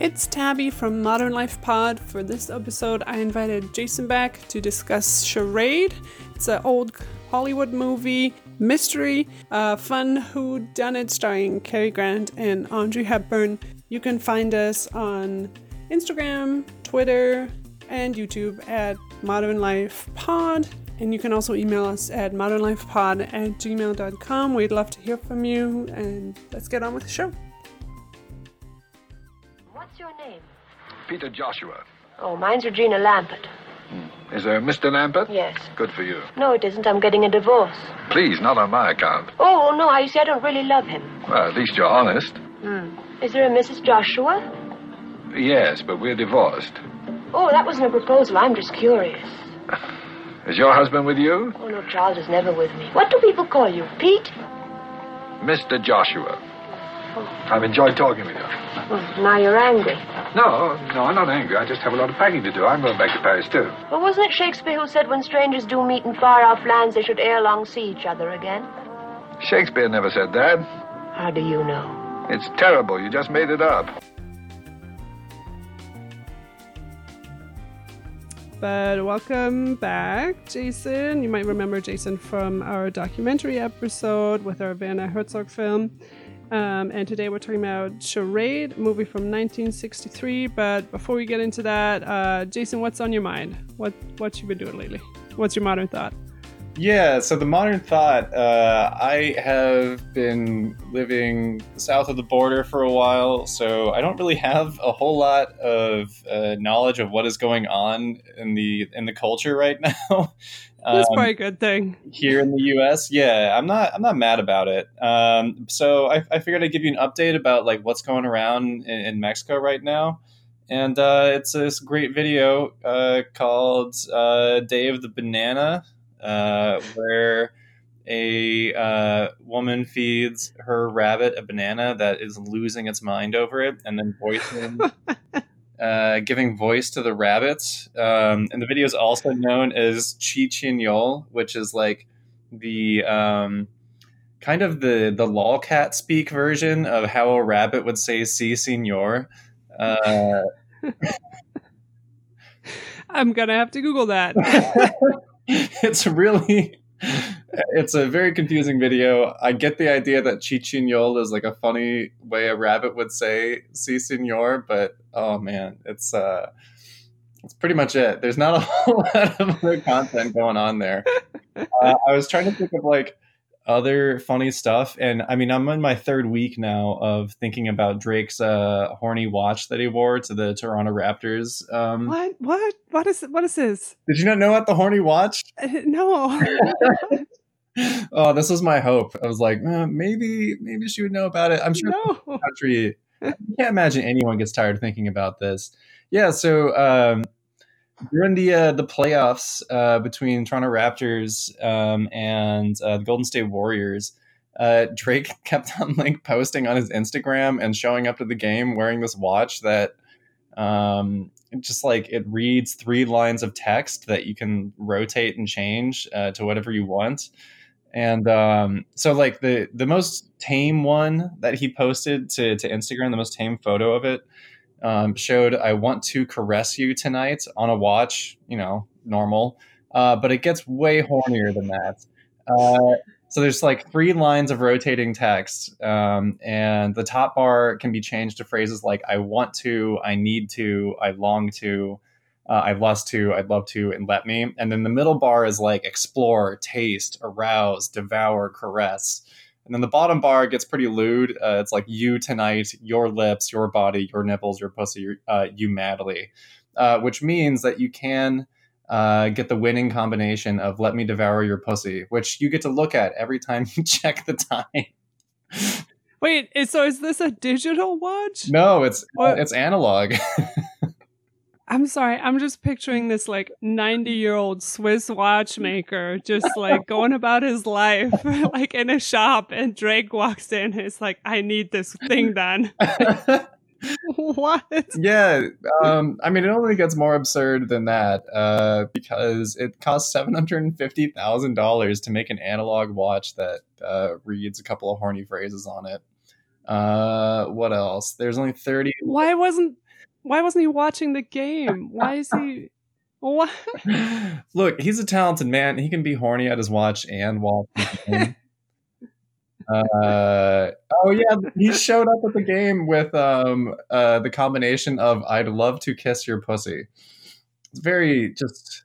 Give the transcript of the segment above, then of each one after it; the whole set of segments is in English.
It's Tabby from Modern Life Pod. For this episode, I invited Jason back to discuss Charade. It's an old Hollywood movie, mystery, uh, fun who done it starring Cary Grant and Audrey Hepburn. You can find us on Instagram, Twitter, and YouTube at Modern Life Pod. And you can also email us at modernlifepod at gmail.com. We'd love to hear from you, and let's get on with the show. Peter Joshua. Oh, mine's Regina Lampert. Is there a Mr. Lampert? Yes. Good for you. No, it isn't. I'm getting a divorce. Please, not on my account. Oh, no, I see I don't really love him. Well, at least you're honest. Hmm. Is there a Mrs. Joshua? Yes, but we're divorced. Oh, that wasn't a proposal. I'm just curious. Is your husband with you? Oh, no, Charles is never with me. What do people call you? Pete? Mr. Joshua. I've enjoyed talking with you. Oh, now you're angry. No, no, I'm not angry. I just have a lot of packing to do. I'm going back to Paris, too. Well, wasn't it Shakespeare who said when strangers do meet in far off lands, they should ere long see each other again? Shakespeare never said that. How do you know? It's terrible. You just made it up. But welcome back, Jason. You might remember Jason from our documentary episode with our Werner Herzog film. Um, and today we're talking about Charade, movie from 1963. But before we get into that, uh, Jason, what's on your mind? What what you been doing lately? What's your modern thought? Yeah, so the modern thought, uh, I have been living south of the border for a while, so I don't really have a whole lot of uh, knowledge of what is going on in the in the culture right now. That's Um, probably a good thing. here in the U.S. Yeah, I'm not I'm not mad about it. Um, so I, I figured I'd give you an update about like what's going around in, in Mexico right now, and uh, it's this great video uh, called uh, "Day of the Banana," uh, where a uh, woman feeds her rabbit a banana that is losing its mind over it, and then voicing. Uh, giving voice to the rabbits. Um, and the video is also known as Chichinol, which is like the um, kind of the the lolcat speak version of how a rabbit would say "si, senor." Uh, I'm gonna have to Google that. it's really it's a very confusing video. I get the idea that Chichinol is like a funny way a rabbit would say "si, senor," but oh man, it's uh that's pretty much it. There's not a whole lot of other content going on there. Uh, I was trying to think of like other funny stuff, and I mean, I'm in my third week now of thinking about Drake's uh, horny watch that he wore to the Toronto Raptors. Um, what? What? What is? What is this? did you not know about the horny watch? Uh, No. oh, this was my hope. I was like, eh, maybe, maybe she would know about it. I'm sure no. country. I can't imagine anyone gets tired of thinking about this. Yeah. So um, during the uh, the playoffs uh, between Toronto Raptors um, and uh, the Golden State Warriors, uh, Drake kept on like posting on his Instagram and showing up to the game wearing this watch that. Um, just like it reads three lines of text that you can rotate and change uh, to whatever you want and um, so like the the most tame one that he posted to to Instagram, the most tame photo of it um, showed "I want to caress you tonight" on a watch, you know, normal, uh, but it gets way hornier than that. Uh, so there's like three lines of rotating text, um, and the top bar can be changed to phrases like "I want to," "I need to," "I long to." uh, I lust to, I'd love to, and let me. And then the middle bar is like explore, taste, arouse, devour, caress. And then the bottom bar gets pretty lewd. Uh, it's like you tonight, your lips, your body, your nipples, your pussy, your- uh, you madly, uh, which means that you can uh, get the winning combination of let me devour your pussy, which you get to look at every time you check the time. Wait. So is this a digital watch? no, it's What? it's analog. I'm sorry. I'm just picturing this like 90 year old Swiss watchmaker just like going about his life like in a shop, and Drake walks in and is like, I need this thing done. what? yeah um, i mean it only gets more absurd than that uh, because it costs $750000 to make an analog watch that uh, reads a couple of horny phrases on it uh, what else there's only 30 Why wasn't why wasn't he watching the game? Why is he? What? Look, he's a talented man. He can be horny at his watch and watch. uh, oh yeah, he showed up at the game with um, uh, the combination of "I'd love to kiss your pussy." It's very just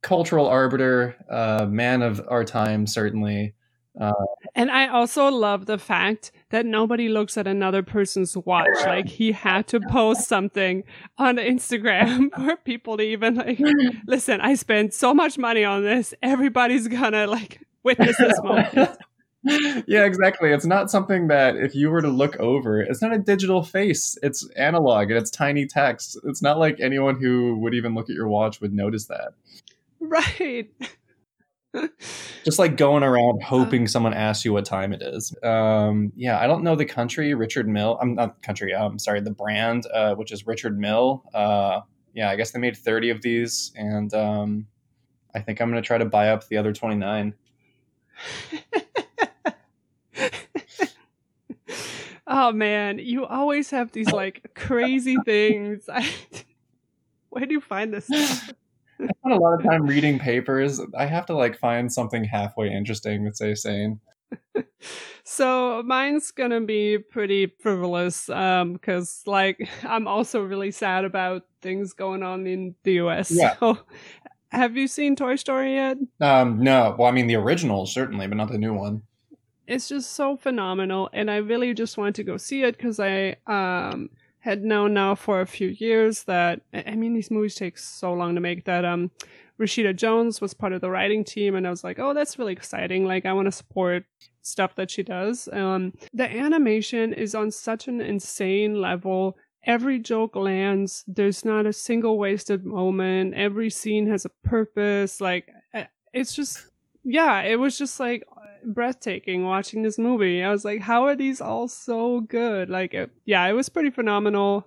cultural arbiter, uh, man of our time, certainly. Uh, And I also love the fact that nobody looks at another person's watch. Like he had to post something on Instagram for people to even like listen, I spent so much money on this. Everybody's gonna like witness this moment. yeah, exactly. It's not something that if you were to look over, it's not a digital face. It's analog and it's tiny text. It's not like anyone who would even look at your watch would notice that. Right. Just like going around hoping someone asks you what time it is. Um, yeah, I don't know the country. Richard Mille. I'm not country. I'm sorry. The brand, uh, which is Richard Mille. Uh, yeah, I guess they made 30 of these, and um, I think I'm gonna try to buy up the other 29. oh man, you always have these like crazy things. I, where do you find this stuff? I spend a lot of time reading papers. I have to like find something halfway interesting say sane. So mine's gonna be pretty frivolous, um, because like I'm also really sad about things going on in the US. Yeah. So have you seen Toy Story yet? Um, no, well, I mean the original certainly, but not the new one. It's just so phenomenal, and I really just want to go see it because I um had known now for a few years that I mean these movies take so long to make that um Rashida Jones was part of the writing team and I was like, "Oh, that's really exciting. Like I want to support stuff that she does." Um the animation is on such an insane level. Every joke lands. There's not a single wasted moment. Every scene has a purpose. Like it's just yeah, it was just like breathtaking watching this movie. I was like, how are these all so good? Like, it, yeah, it was pretty phenomenal.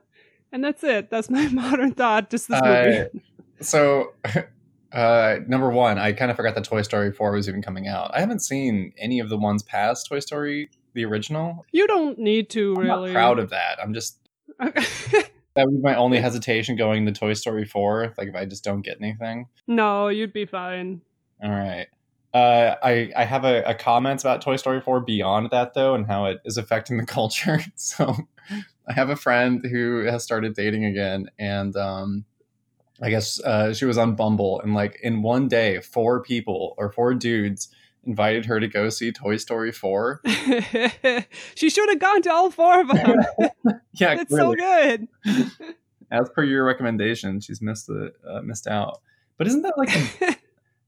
And that's it. That's my modern thought. Just this movie. Uh, so, uh, number one, I kind of forgot that Toy Story 4 was even coming out. I haven't seen any of the ones past Toy Story, the original. you don't need to I'm really. proud of that. I'm just, that would be my only hesitation going to Toy Story 4. Like, if I just don't get anything. no, you'd be fine. All right. Uh, I I have a, a comment about Toy Story 4 beyond that though, and how it is affecting the culture. So I have a friend who has started dating again, and um, I guess uh, she was on Bumble, and like in one day, four people or four dudes invited her to go see Toy Story 4. she should have gone to all four of them. Yeah, it's so good. as per your recommendation, she's missed the uh, missed out. But isn't that like a,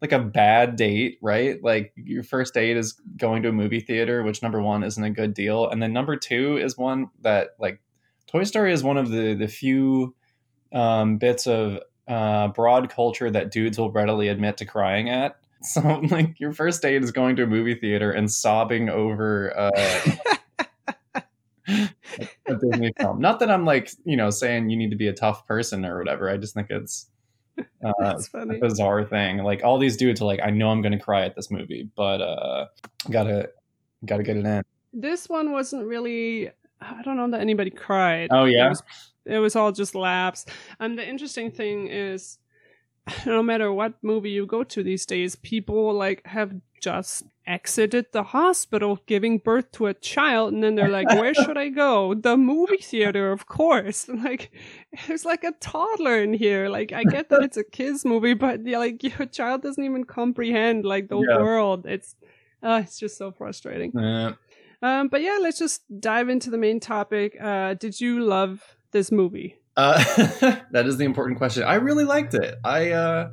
like a bad date, right? Like your first date is going to a movie theater, which number one isn't a good deal, and then number two is one that like Toy Story is one of the the few um, bits of uh, broad culture that dudes will readily admit to crying at. So like your first date is going to a movie theater and sobbing over uh, a Disney film. Not that I'm like you know saying you need to be a tough person or whatever. I just think it's uh, That's a funny. bizarre thing. Like all these dudes are like, I know I'm going to cry at this movie, but uh, gotta gotta get it in. This one wasn't really. I don't know that anybody cried. Oh, yeah? It was, it was all just laughs. And the interesting thing is, no matter what movie you go to these days, people like have just exited the hospital giving birth to a child and then they're like where should i go the movie theater of course like there's like a toddler in here like i get that it's a kids movie but yeah, like your child doesn't even comprehend like the Yeah. world it's uh, it's just so frustrating Uh, um, but yeah, let's just dive into the main topic. Uh, did you love this movie? uh, that is the important question. I really liked it. I uh,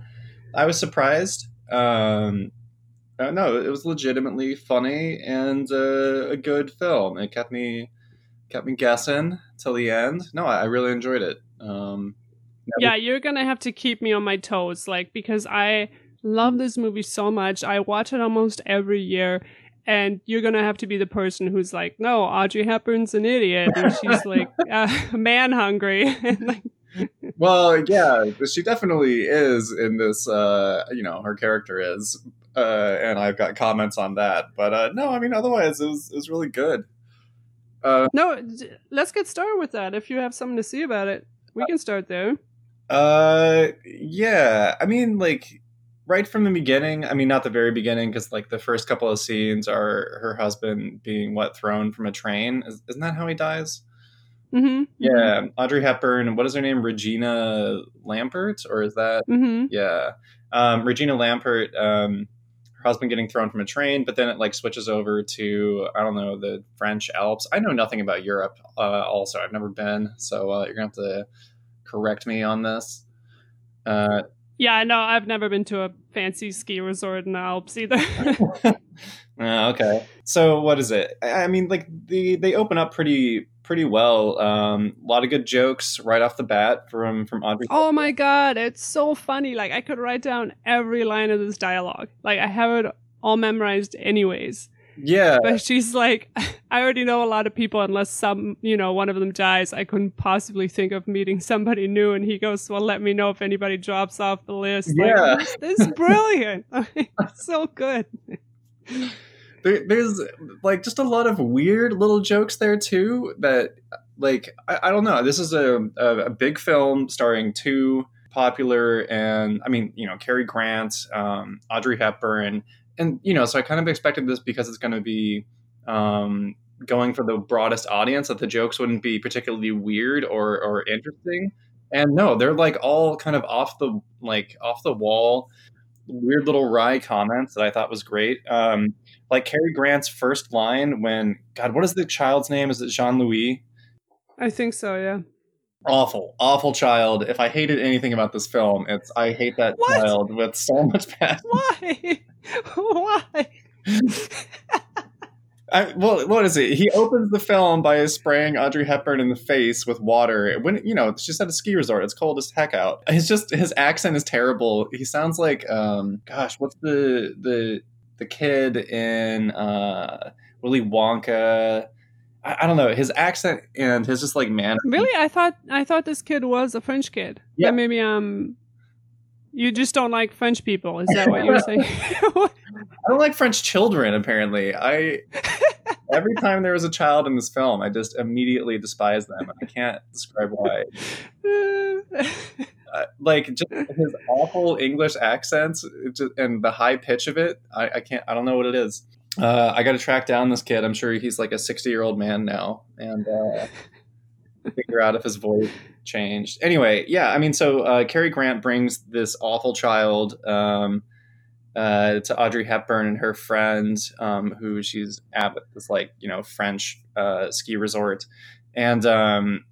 I was surprised. Um, uh, no, it was legitimately funny and uh, a good film. It kept me kept me guessing till the end. No, I, I really enjoyed it. Um, Yeah, you're gonna have to keep me on my toes, like because I love this movie so much. I watch it almost every year. And you're gonna have to be the person who's like, no, Audrey Hepburn's an idiot, and she's like, uh, man hungry. like, Well, yeah, she definitely is in this. Uh, you know, her character is, uh, and I've got comments on that. But uh, no, I mean, otherwise, it was it was really good. Uh, no, let's get started with that. If you have something to say about it, We can start there. Uh, yeah. I mean, like right from the beginning. I mean, not the very beginning, because like the first couple of scenes are her husband being what thrown from a train. Is, isn't that how he dies? Mm-hmm. Yeah, Audrey Hepburn. What is her name? Regina Lampert, or is that? Mm-hmm. Yeah, um, Regina Lampert. Um, husband getting thrown from a train, but then it like switches over to I don't know the French Alps. I know nothing about Europe. Uh, also, I've never been, so uh, you're gonna have to correct me on this. Uh, Yeah, no, I've never been to a fancy ski resort in the Alps either. Uh, okay. So what is it? I I mean, like the they open up pretty pretty well. Um, a lot of good jokes right off the bat from from Audrey. oh my god, it's so funny. Like I could write down every line of this dialogue. Like I have it all memorized anyways. yeah, But she's like, I already know a lot of people unless some, you know, one of them dies. I couldn't possibly think of meeting somebody new. And he goes, Well, let me know if anybody drops off the list. Like, Yeah. this, this is brilliant. it's so good. there, there's like just a lot of weird little jokes there too. That like I, I don't know. This is a, a a big film starring two popular and I mean you know Cary Grant, um, Audrey Hepburn, and you know so I kind of expected this because it's going to be. Um, going for the broadest audience that the jokes wouldn't be particularly weird or or interesting and no they're like all kind of off the like off the wall weird little wry comments that i thought was great um like Cary grant's first line when god what is the child's name is it jean-louis I think so, yeah. awful awful child if i hated anything about this film it's i hate that What? child with so much passion Why? Why? I, well, what is it? He opens the film by spraying Audrey Hepburn in the face with water. When you know she's at a ski resort, it's cold as heck out. He's just his accent is terrible. He sounds like, um, gosh, what's the the the kid in uh, Willy Wonka? I, I don't know his accent and his just like man. Really? I thought I thought this kid was a French kid. Yeah. But maybe um you just don't like French people, is that what you're saying? I don't like French children. Apparently, I every time there was a child in this film, I just immediately despise them. I can't describe why. uh, like just his awful English accents just, and the high pitch of it. I, I can't. I don't know what it is. Uh, I got to track down this kid. I'm sure he's like a 60 year old man now, and uh, figure out if his voice changed. Anyway, yeah. I mean, so uh, Cary Grant brings this awful child. Um, uh, to Audrey Hepburn and her friend, um, who she's at this like you know French uh, ski resort, and um,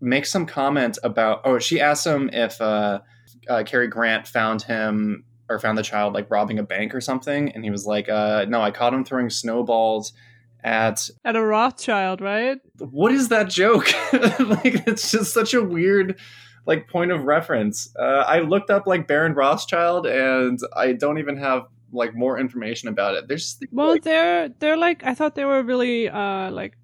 makes some comment about. Oh, she asks him if uh, uh, Cary Grant found him or found the child like robbing a bank or something, and he was like, uh, "No, I caught him throwing snowballs." At At a Rothschild, right? what is that joke? like it's just such a weird like point of reference. Uh, I looked up like Baron Rothschild, and I don't even have like more information about it. There's Well, like, they're they're like I thought they were really uh like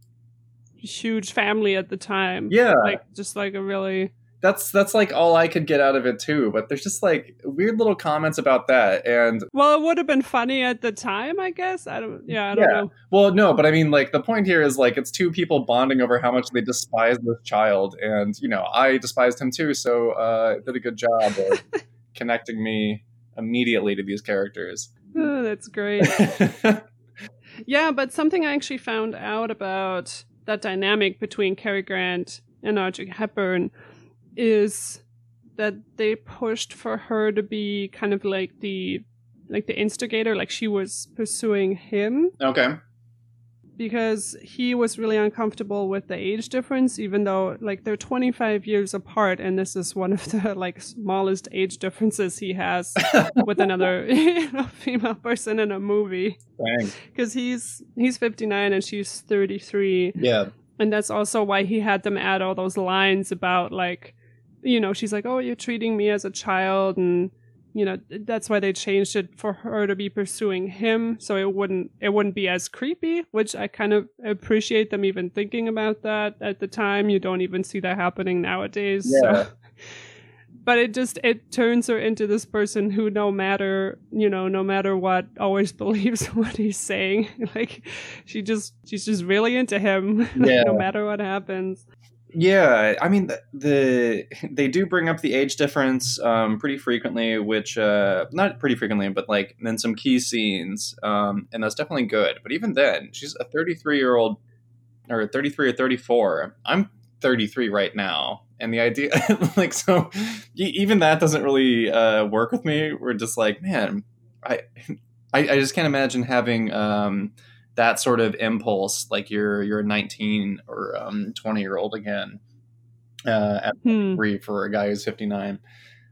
huge family at the time. yeah, Like just like a really that's that's like all I could get out of it too. But there's just like weird little comments about that, and well, it would have been funny at the time, I guess. I don't. Yeah, I don't Yeah. know. well, no, but I mean like the point here is like it's two people bonding over how much they despise this child, and you know I despised him too, so uh, it did a good job of connecting me immediately to these characters. Oh, that's great. Yeah, but something I actually found out about that dynamic between Cary Grant and Audrey Hepburn is that they pushed for her to be kind of like the like the instigator, like she was pursuing him okay. because he was really uncomfortable with the age difference, even though like they're 25 years apart, and this is one of the like smallest age differences he has with another you know, female person in a movie because he's he's 59 and she's 33 Yeah. and that's also why he had them add all those lines about like you know she's like oh you're treating me as a child and you know that's why they changed it for her to be pursuing him so it wouldn't it wouldn't be as creepy which i kind of appreciate them even thinking about that at the time you don't even see that happening nowadays Yeah. so but it just it turns her into this person who no matter you know no matter what always believes what he's saying like she just she's just really into him Yeah. no matter what happens Yeah, I mean the, the they do bring up the age difference um, pretty frequently, which uh, not pretty frequently, but like in some key scenes, um, and that's definitely good. But even then, she's a 33 year old or 33 or 34. I'm 33 right now, and the idea like so even that doesn't really uh, work with me. We're just like, man, I I, I just can't imagine having. Um, that sort of impulse, like you're you're a 19 or um, 20 year old again, uh, at Hmm. three for a guy who's 59.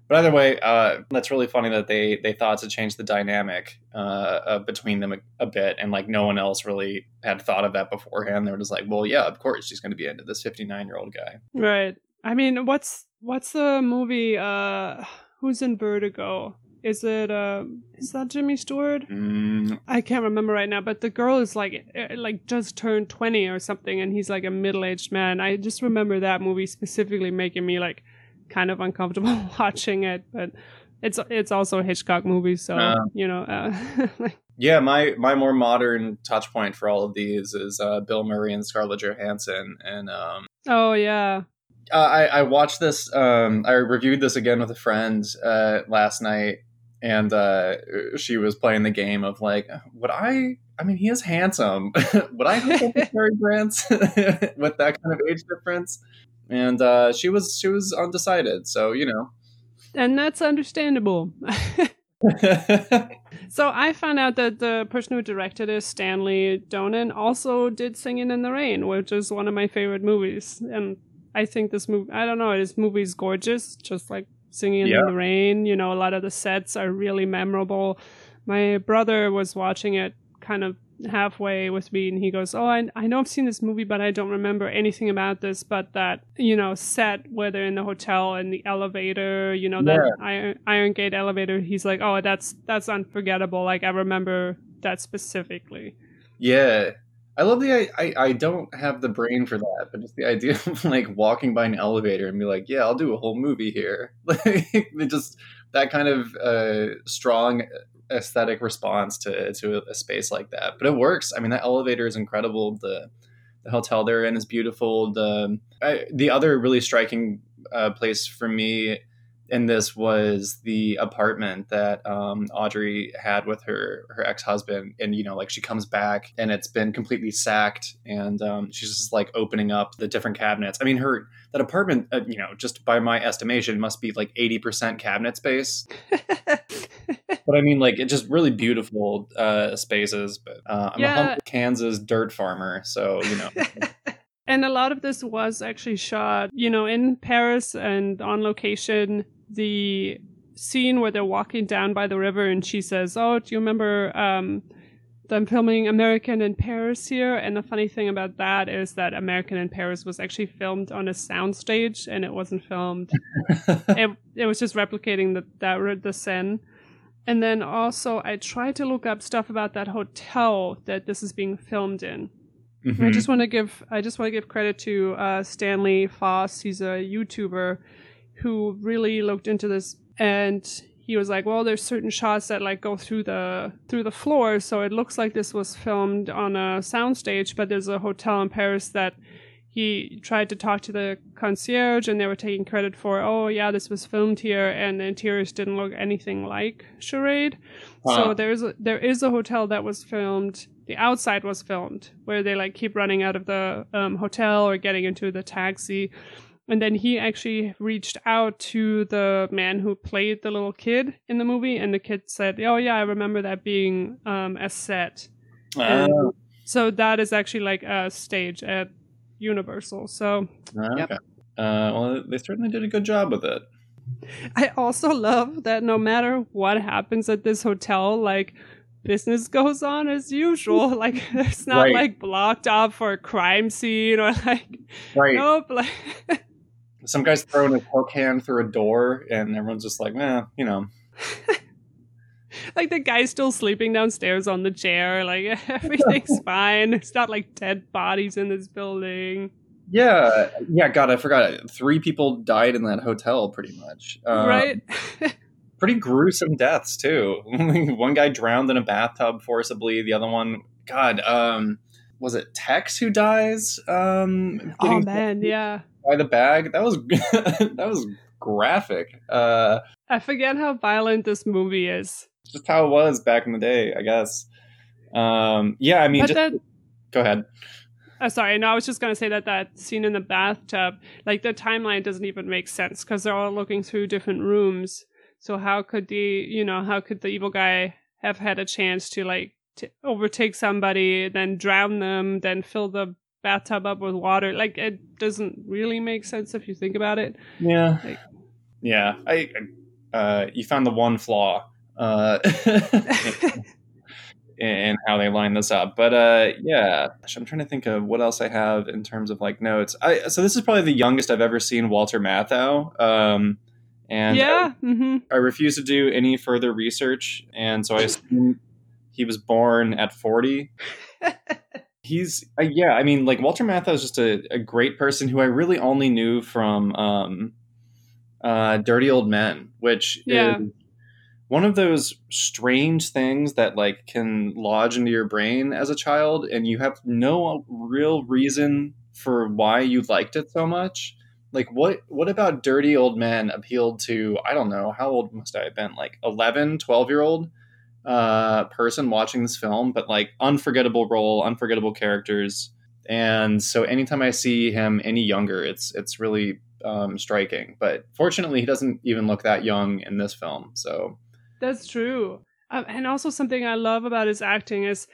But either way, uh, that's really funny that they they thought to change the dynamic uh, uh, between them a, a bit, and like no one else really had thought of that beforehand. They were just like, well, yeah, of course she's going to be into this 59 year old guy. Right. I mean, what's what's the movie? Uh, who's in Vertigo? Is it uh, is that Jimmy Stewart? Mm, I can't remember right now, but the girl is like eh, like just turned twenty or something, and he's like a middle aged man. I just remember that movie specifically making me like kind of uncomfortable watching it, but it's it's also a Hitchcock movie, so Uh. you know, uh, like yeah, my my more modern touch point for all of these is uh, Bill Murray and Scarlett Johansson, and um, oh yeah, Uh, I, I watched this. Um, I reviewed this again with a friend uh, last night, and uh, she was playing the game of like, would I? I mean, he is handsome. would I hook up with Cary Grant with that kind of age difference? And uh, she was she was undecided. So you know. and that's understandable. So I found out that the person who directed it, Stanley Donen, also did Singing in the Rain, which is one of my favorite movies. And I think this movie, I don't know, this movie is gorgeous, just like Singing Yeah. in the Rain. You know, a lot of the sets are really memorable. My brother was watching it kind of halfway with me and he goes, Oh, I, I know I've seen this movie, but I don't remember anything about this. But that, you know, set where they're in the hotel and the elevator, you know, that Iron, Iron Gate elevator, he's like, Oh, that's that's unforgettable. Like, I remember that specifically. Yeah. I love the I, I don't have the brain for that, but just the idea of like walking by an elevator and be like, yeah, I'll do a whole movie here. Like just that kind of uh, strong aesthetic response to to a, space like that. But it works. I mean, that elevator is incredible. The the hotel they're in is beautiful. The I, the other really striking uh, place for me in this was the apartment that um, Audrey had with her her ex husband, and you know, like she comes back and it's been completely sacked, and um, she's just like opening up the different cabinets. I mean, her that apartment, uh, you know, just by my estimation, must be like eighty percent cabinet space. But I mean, like, it's just really beautiful uh, spaces. But uh, I'm a humble Kansas dirt farmer, so you know. and a lot of this was actually shot, you know, in Paris and on location. The scene where they're walking down by the river and she says, "Oh, do you remember um, them filming American in Paris here?" And the funny thing about that is that American in Paris was actually filmed on a soundstage and it wasn't filmed. it, it was just replicating the that the Seine. And then also, I tried to look up stuff about that hotel that this is being filmed in. I Mhm. just want to give I just want to give credit to uh, Stanley Foss. He's a YouTuber who really looked into this, and he was like, "Well, there's certain shots that like go through the through the floor, so it looks like this was filmed on a soundstage, but there's a hotel in Paris that." He tried to talk to the concierge, and they were taking credit for, oh yeah, this was filmed here, and the interiors didn't look anything like Charade. So there's a, there is a hotel that was filmed. The outside was filmed where they like keep running out of the um, hotel or getting into the taxi, and then he actually reached out to the man who played the little kid in the movie, and the kid said, "Oh yeah, I remember that being um, a set." And Oh, so that is actually like a stage at Universal. So okay. Yep. Uh, well, they certainly did a good job with it. I also love that no matter what happens at this hotel, like business goes on as usual. Like it's not Right. like blocked off for a crime scene or like Right. nope. Like Some guy's throwing a coke can through a door, and everyone's just like, eh, you know. like the guy's still sleeping downstairs on the chair. Like everything's fine. It's not like dead bodies in this building. Yeah, yeah. God, I forgot. Three people died in that hotel, pretty much. Uh, right? Pretty gruesome deaths too. one guy drowned in a bathtub forcibly. The other one, God, um, was it Tex who dies? Um, Oh man, yeah. by the bag. That was that was graphic. Uh, I forget how violent this movie is. just how it was back in the day, I guess. Um, yeah, I mean, just that go ahead. Uh, sorry, no, I was just gonna say that that scene in the bathtub, like the timeline doesn't even make sense because they're all looking through different rooms. So how could the you know how could the evil guy have had a chance to like to overtake somebody, then drown them, then fill the bathtub up with water? Like it doesn't really make sense if you think about it. Yeah, Like- yeah. I uh, you found the one flaw. Uh, in how they line this up. But uh, yeah, Gosh, I'm trying to think of what else I have in terms of like notes. I so this is probably the youngest I've ever seen Walter Matthau. Um, and yeah, I, I refuse to do any further research, and so I assume he was born at 40. He's uh, yeah, I mean, like Walter Matthau is just a, a great person who I really only knew from um, uh, Dirty Old Men, which Yeah. is one of those strange things that like can lodge into your brain as a child, and you have no real reason for why you liked it so much. Like what what about Dirty Old Men appealed to I don't know how old must I have been like 11 12 year old uh, person watching this film, but like unforgettable role, unforgettable characters, and so anytime I see him any younger, it's it's really um, striking. But fortunately, he doesn't even look that young in this film. So That's true. Um, and also something I love about his acting is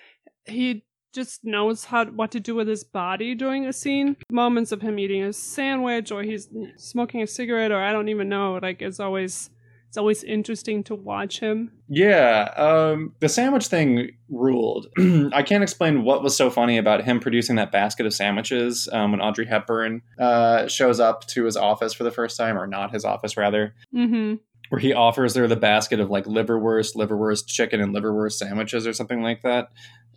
he just knows how what to do with his body during a scene. Moments of him eating a sandwich or he's smoking a cigarette or I don't even know. Like it's always it's always interesting to watch him. yeah, um, the sandwich thing ruled. I can't explain what was so funny about him producing that basket of sandwiches um, when Audrey Hepburn uh, shows up to his office for the first time, or not his office rather. Mm-hmm. where he offers her the basket of like liverwurst, liverwurst chicken, and liverwurst sandwiches or something like that.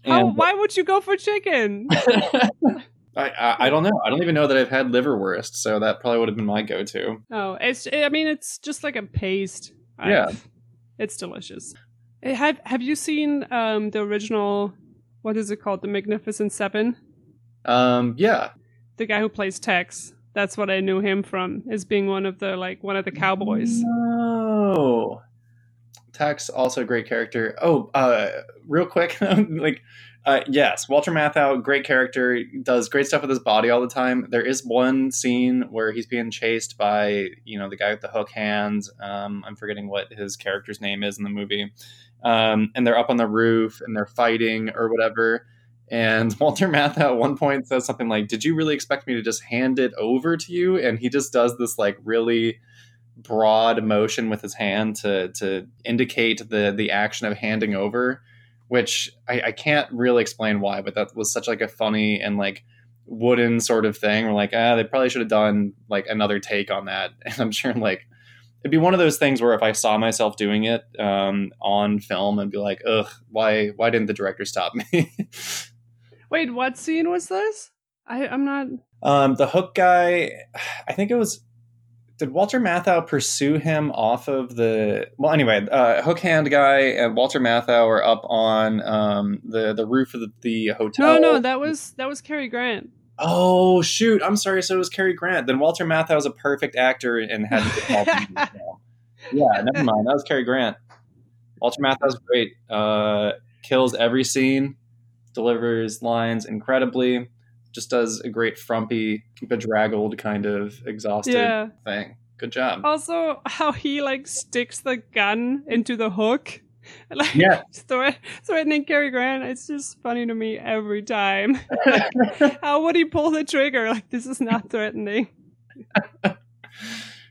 How, And why would you go for chicken? I, I I don't know. I don't even know that I've had liverwurst, so that probably would have been my go-to. oh, it's I mean it's just like a paste. Yeah. it's delicious. Eh, Have Have you seen um the original? What is it called? The Magnificent Seven. Um, yeah, the guy who plays Tex. That's what I knew him from, as being one of the like one of the cowboys. Oh, Tex also a great character. Oh, uh, real quick, like, uh, yes, Walter Matthau, great character, does great stuff with his body all the time. There is one scene where he's being chased by you know the guy with the hook hands. Um, I'm forgetting what his character's name is in the movie. Um, and they're up on the roof and they're fighting or whatever. And Walter Matthau at one point says something like, "Did you really expect me to just hand it over to you?" And he just does this like really broad motion with his hand to to indicate the the action of handing over, which I, I can't really explain why, but that was such like a funny and like wooden sort of thing. We're like, ah, they probably should have done like another take on that. And I'm sure like it'd be one of those things where if I saw myself doing it um, on film, I'd be like, ugh, why why didn't the director stop me? Wait, what scene was this? I I'm not. Um, the hook guy, I think it was. Did Walter Matthau pursue him off of the? Well, anyway, uh, hook hand guy and Walter Matthau are up on um, the the roof of the, the hotel. No, no, that was that was Cary Grant. Oh shoot! I'm sorry. So it was Cary Grant. Then Walter Matthau is a perfect actor and had to get involved in this film. Yeah, never mind. That was Cary Grant. Walter Matthau's great. Uh, kills every scene, delivers lines incredibly. Just does a great frumpy, bedraggled kind of exhausted Yeah. thing. Good job. Also, how he like sticks the gun into the hook, like Yeah. threat, threatening Cary Grant. It's just funny to me every time. how would he pull the trigger? Like this is not threatening.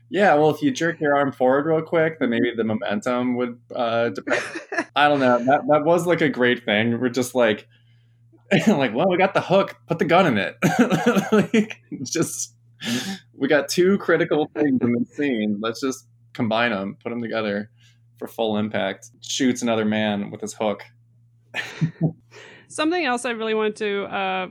yeah, well, if you jerk your arm forward real quick, then maybe the momentum would uh, depend. I don't know. That that was like a great thing. We're just like, like, well, we got the hook. Put the gun in it. like, just we got two critical things in the scene. Let's just combine them, put them together for full impact. Shoots another man with his hook. Something else I really want to uh,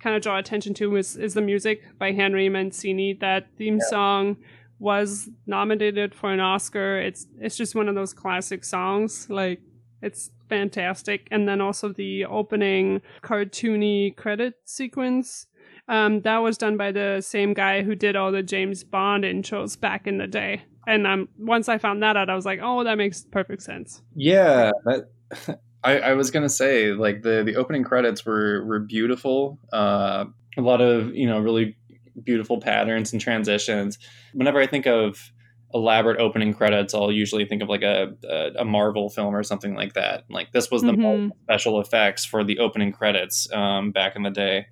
kind of draw attention to is, is the music by Henry Mancini. That theme song was nominated for an Oscar. It's it's just one of those classic songs. Like It's fantastic. And then also the opening cartoony credit sequence. Um, that was done by the same guy who did all the James Bond intros back in the day. And um, once I found that out, I was like, oh, that makes perfect sense. Yeah, that, I, I was gonna say like the the opening credits were were beautiful. Uh, a lot of you know really beautiful patterns and transitions. Whenever I think of elaborate opening credits, I'll usually think of like a a, a Marvel film or something like that. Like this was the Mhm. special effects for the opening credits um, back in the day.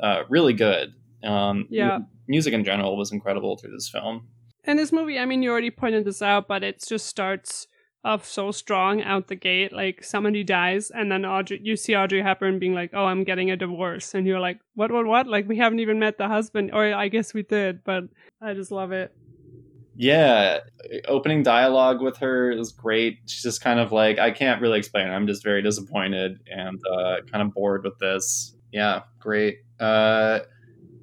Uh, really good. Um, Yeah. music in general was incredible through this film. And this movie, I mean, you already pointed this out, but it just starts off so strong out the gate. Like somebody dies, and then Audrey, you see Audrey Hepburn being like, "Oh, I'm getting a divorce," and you're like, "What? What? What?" Like we haven't even met the husband, or I guess we did, but I just love it. Yeah, opening dialogue with her is great. She's just kind of like, I can't really explain. it. I'm just very disappointed and uh, kind of bored with this. Yeah, great. Uh,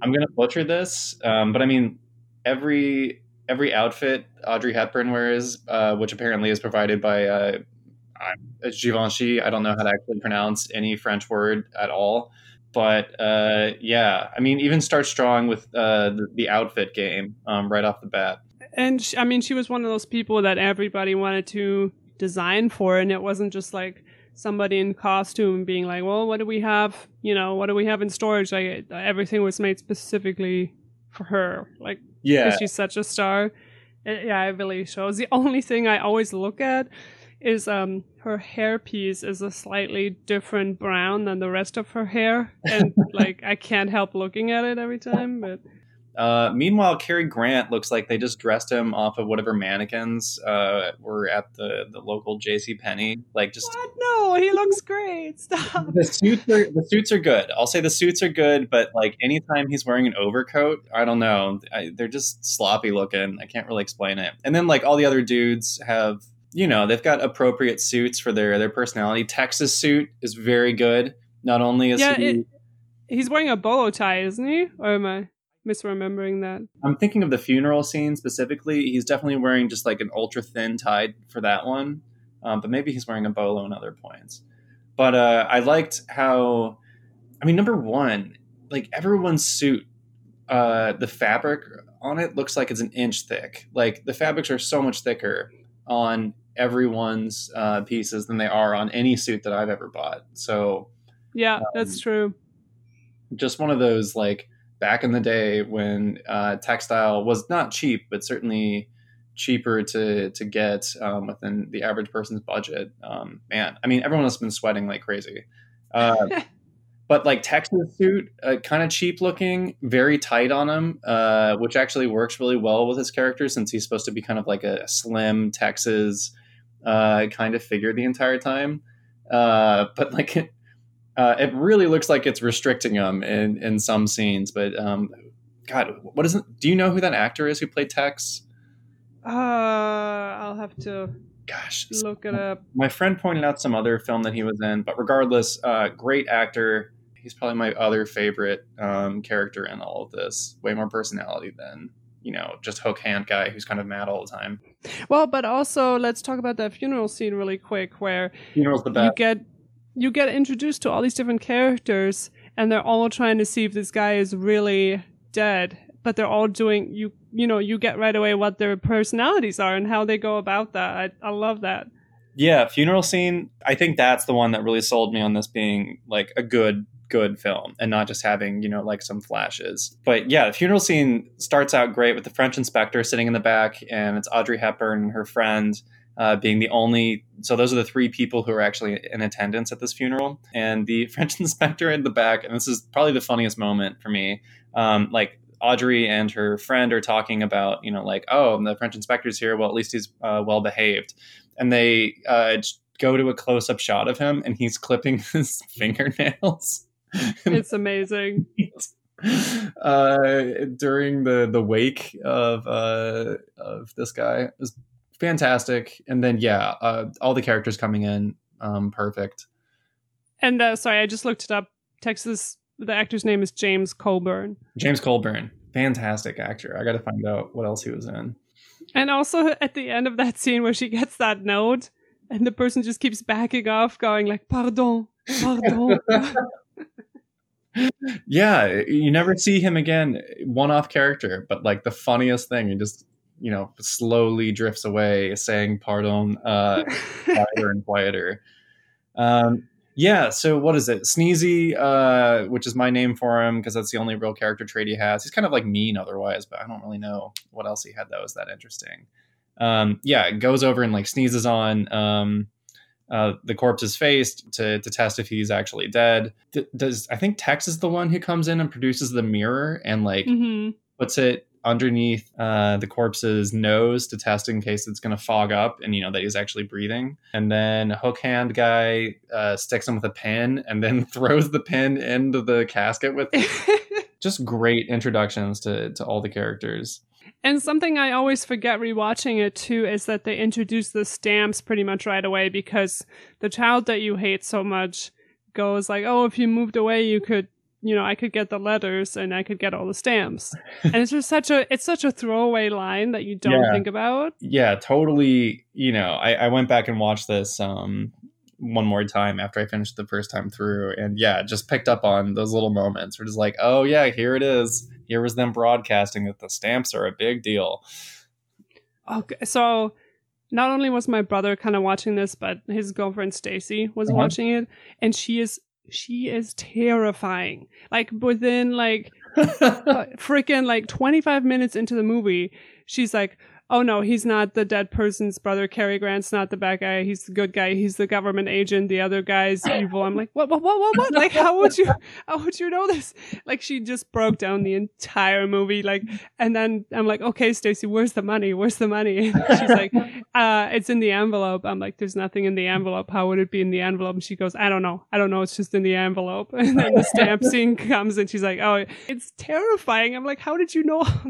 I'm gonna butcher this, um, but I mean, every every outfit Audrey Hepburn wears, uh, which apparently is provided by uh, I'm- Givenchy. I don't know how to actually pronounce any French word at all. But uh, yeah, I mean, even start strong with uh, the, the outfit game um, right off the bat. And sh I mean, she was one of those people that everybody wanted to design for, and it wasn't just like somebody in costume being like, "Well, what do we have? You know, what do we have in storage?" Like everything was made specifically for her. Like Yeah, she's such a star. It, yeah, it really shows. The only thing I always look at is um her hairpiece is a slightly different brown than the rest of her hair, and like I can't help looking at it every time. But Uh, meanwhile, Cary Grant looks like they just dressed him off of whatever mannequins uh, were at the, the local J.C. Penney. Like, just what? No, he looks great. Stop. the suits are the suits are good. I'll say the suits are good, but like anytime he's wearing an overcoat, I don't know, I, they're just sloppy looking. I can't really explain it. And then like all the other dudes have, you know, they've got appropriate suits for their their personality. Tex's suit is very good. Not only is Yeah, he, it- He's wearing a bolo tie, isn't he? Or am I misremembering that? I'm thinking of the funeral scene specifically. He's definitely wearing just like an ultra thin tie for that one, um, but maybe he's wearing a bolo in other points. But uh, I liked how, I mean, number one, like everyone's suit, uh, the fabric on it looks like it's an inch thick. Like the fabrics are so much thicker on everyone's uh, pieces than they are on any suit that I've ever bought. So Yeah, Um, that's true. just one of those like back in the day when uh, textile was not cheap, but certainly cheaper to to get um, within the average person's budget. Um, man, I mean, everyone has been sweating like crazy. Uh, but like Tex's suit, uh, kind of cheap looking, very tight on him, uh, which actually works really well with his character since he's supposed to be kind of like a slim Texas uh, kind of figure the entire time. Uh, but like uh, it really looks like it's restricting him in in some scenes. But um, God, what is it? Do you know who that actor is who played Tex? Uh, I'll have to Gosh, look it up. my friend pointed out some other film that he was in, but regardless, uh, great actor. He's probably my other favorite um, character in all of this. Way more personality than you know just hook hand guy who's kind of mad all the time. Well, but also let's talk about that funeral scene really quick, where Funeral's the best. you get you get introduced to all these different characters, and they're all trying to see if this guy is really dead. But they're all doing you you know you get right away what their personalities are and how they go about that. I, I love that. Yeah, funeral scene. I think that's the one that really sold me on this being like a good good film and not just having you know like some flashes but yeah the funeral scene starts out great with the french inspector sitting in the back and it's audrey hepburn and her friend uh, being the only so those are the three people who are actually in attendance at this funeral. And the french inspector in the back and this is probably the funniest moment for me um, like audrey and her friend are talking about you know like oh the french inspector's here. Well at least he's uh, well behaved. And they uh, go to a close-up shot of him and he's clipping his fingernails. It's amazing. uh, during the the wake of uh, of this guy it was fantastic and then yeah uh, all the characters coming in um, perfect And uh, sorry, I just looked it up. Texas, the actor's name is James Coburn. james coburn fantastic actor i gotta find out what else he was in And also at the end of that scene where she gets that note and the person just keeps backing off, going like, "Pardon, pardon." yeah, you never see him again. One-off character, but like the funniest thing, he just you know slowly drifts away, saying "pardon" uh, quieter and quieter. Um, yeah, so what is it? Sneezy, uh, which is my name for him because that's the only real character trait he has. He's kind of like mean otherwise, but I don't really know what else he had that was that interesting. Um, yeah, goes over and like sneezes on um, uh, the corpse's face to, to test if he's actually dead. D- does I think Tex is the one who comes in and produces the mirror and like hmm puts it underneath uh, the corpse's nose to test in case it's going to fog up and you know that he's actually breathing. And then hook hand guy uh, sticks him with a pin and then throws the pin into the casket with. Just great introductions to to all the characters. And something I always forget rewatching it too is that they introduce the stamps pretty much right away because the child that you hate so much goes like, "Oh, if you moved away, you could, you know, I could get the letters and I could get all the stamps." and it's just such a it's such a throwaway line that you don't Yeah. think about. yeah, totally. You know, I, I went back and watched this um, one more time after I finished the first time through, and yeah, just picked up on those little moments. We're just like, oh yeah, here it is. Here was them broadcasting that the stamps are a big deal. Okay, so not only was my brother kind of watching this, but his girlfriend Stacy was Uh-huh. watching it, and she is she is terrifying. Like within like uh, freaking like 25 minutes into the movie, she's like, "Oh no, he's not the dead person's brother. Cary Grant's not the bad guy. He's the good guy. He's the government agent. The other guy's evil." I'm like, "What? What? What? What? what? Like, how would you? How would you know this?" Like, she just broke down the entire movie. Like, and then I'm like, "Okay, Stacy, where's the money? Where's the money?" And she's like, uh, "It's in the envelope." I'm like, "There's nothing in the envelope. How would it be in the envelope?" And she goes, "I don't know. I don't know. It's just in the envelope." And then the stamp scene comes, and she's like, "Oh, it's terrifying." I'm like, "How did you know all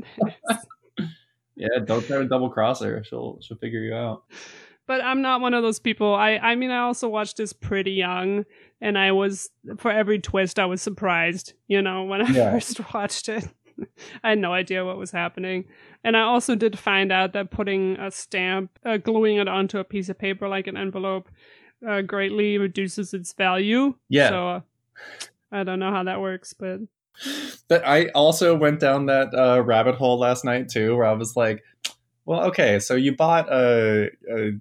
this?" Yeah, don't try to double cross her. She'll she'll figure you out. but I'm not one of those people. I I mean, I also watched this pretty young, and I was for every twist, I was surprised. You know, when I Yeah. first watched it, I had no idea what was happening, and I also did find out that putting a stamp, uh, gluing it onto a piece of paper like an envelope, uh, greatly reduces its value. Yeah. So uh, I don't know how that works, but But I also went down that uh, rabbit hole last night too, where I was like, "Well, okay, so you bought a,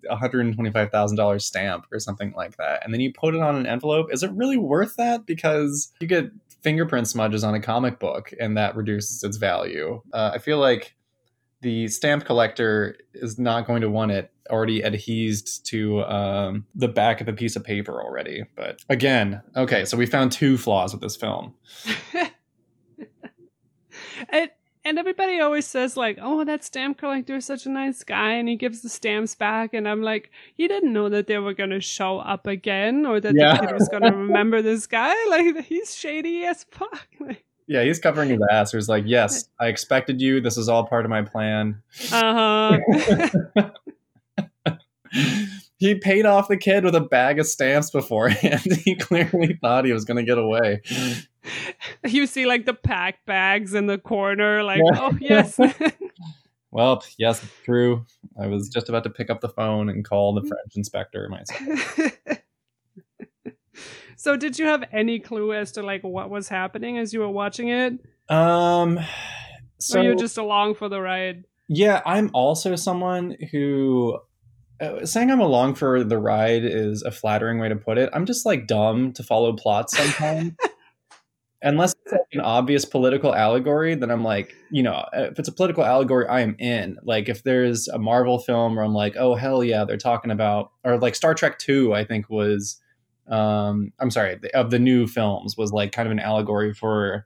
a hundred and twenty-five thousand dollars stamp or something like that, and then you put it on an envelope. Is it really worth that? Because you get fingerprint smudges on a comic book, and that reduces its value. Uh, I feel like the stamp collector is not going to want it already adhesed to um, the back of a piece of paper already. But again, okay, so we found two flaws with this film. and and everybody always says like, "Oh, that stamp collector is such a nice guy," and he gives the stamps back. And I'm like, you didn't know that they were gonna show up again, or that Yeah. the kid was gonna remember this guy. Like, he's shady as fuck. Like, Yeah, he's covering his ass. He's like, "Yes, I expected you. This is all part of my plan." uh huh. he paid off the kid with a bag of stamps beforehand. he clearly thought he was going to get away. you see like the pack bags in the corner. Like, Yeah. oh yes. Well, yes, true. I was just about to pick up the phone and call the French inspector myself. so, did you have any clue as to like what was happening as you were watching it, Um, so or you're just along for the ride? Yeah, I'm also someone who uh, saying I'm along for the ride is a flattering way to put it. I'm just like dumb to follow plots sometimes. Unless it's like an obvious political allegory, then I'm like, you know, if it's a political allegory, I am in. Like if there's a Marvel film where I'm like, oh hell yeah, they're talking about, or like Star Trek Two, I think was, um, I'm sorry, of the new films was like kind of an allegory for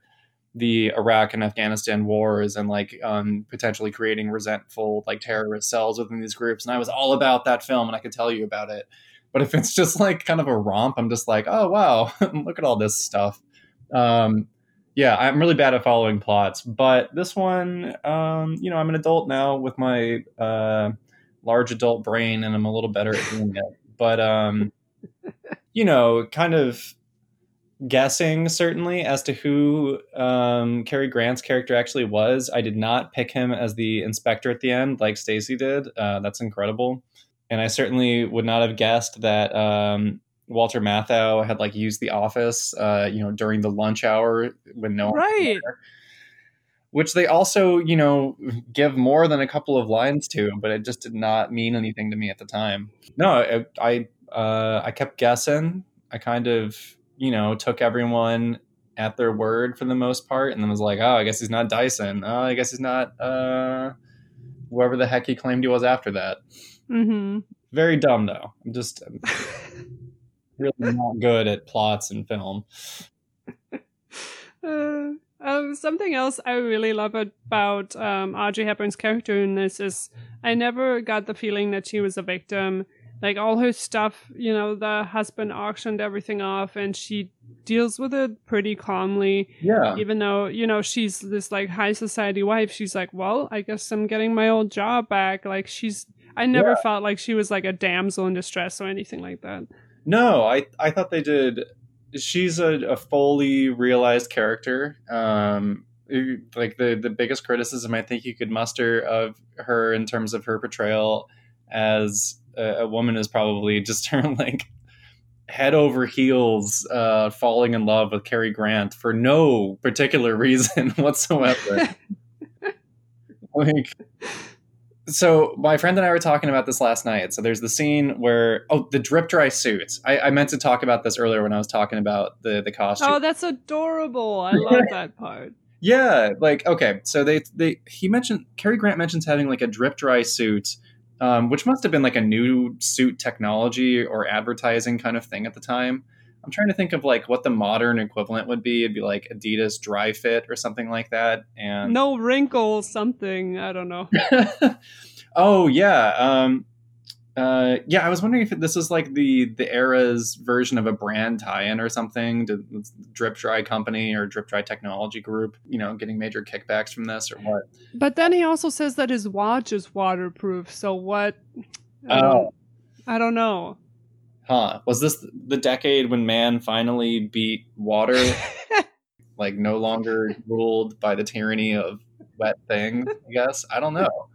the Iraq and Afghanistan wars and like um, potentially creating resentful like terrorist cells within these groups. And I was all about that film and I could tell you about it. But if it's just like kind of a romp, I'm just like, oh wow, look at all this stuff. Um, yeah, I'm really bad at following plots. But this one, um, you know, I'm an adult now with my uh, large adult brain, and I'm a little better at doing it. But um, you know, kind of guessing certainly as to who um, Cary Grant's character actually was. I did not pick him as the inspector at the end, like Stacy did. Uh, that's incredible. and I certainly would not have guessed that um, Walter Matthau had like used the office, uh, you know, during the lunch hour when no one was Right. there. Which they also, you know, give more than a couple of lines to, but it just did not mean anything to me at the time. No, I I, uh, I kept guessing. I kind of, you know, took everyone at their word for the most part, and then was like, oh, I guess he's not Dyson. Oh, I guess he's not uh, whoever the heck he claimed he was after that. Mm-hmm. Very dumb though. I'm just really not good at plots in film. Uh, um, something else I really love about um, Audrey Hepburn's character in this is I never got the feeling that she was a victim. Like all her stuff, you know, the husband auctioned everything off, and she deals with it pretty calmly. Yeah. Even though you know she's this like high society wife, she's like, well, I guess I'm getting my old job back. Like she's, I never Yeah. felt like she was like a damsel in distress or anything like that. No, I I thought they did. She's a, a fully realized character. Um, like the the biggest criticism I think you could muster of her in terms of her portrayal as a, a woman is probably just her like head over heels uh, falling in love with Cary Grant for no particular reason whatsoever. like so my friend and I were talking about this last night. So there's the scene where oh the drip dry suits. I, I meant to talk about this earlier when I was talking about the the costume. Oh, that's adorable! I love that part. Yeah, like okay, so they they he mentioned Cary Grant mentions having like a drip dry suit, um, which must have been like a new suit technology or advertising kind of thing at the time. I'm trying to think of like what the modern equivalent would be. It'd be like Adidas Dry Fit or something like that. And No wrinkle, something I don't know. oh yeah, um, uh, yeah. I was wondering if this is like the the era's version of a brand tie-in or something to Drip Dry Company or Drip Dry Technology Group. You know, getting major kickbacks from this or what? But then he also says that his watch is waterproof. So what? Oh. don't, I don't know. Huh? Was this the decade when man finally beat water? like no longer ruled by the tyranny of wet things, I guess. I don't know.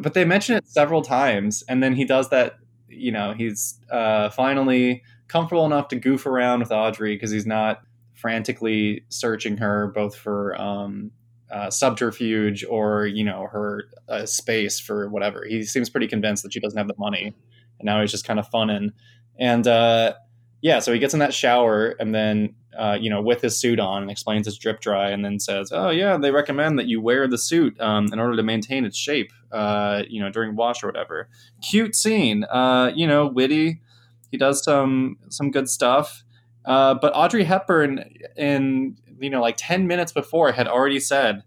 But they mention it several times, and then he does that. You know, he's uh, finally comfortable enough to goof around with Audrey because he's not frantically searching her both for um, uh, subterfuge or you know her uh, space for whatever. He seems pretty convinced that she doesn't have the money, and now he's just kind of funning. And uh, yeah, so he gets in that shower and then, uh, you know, with his suit on and explains his drip dry and then says, oh, yeah, they recommend that you wear the suit um, in order to maintain its shape, uh, you know, during wash or whatever. Cute scene, uh, you know, witty. He does some some good stuff. Uh, but Audrey Hepburn, in, you know, like 10 minutes before, had already said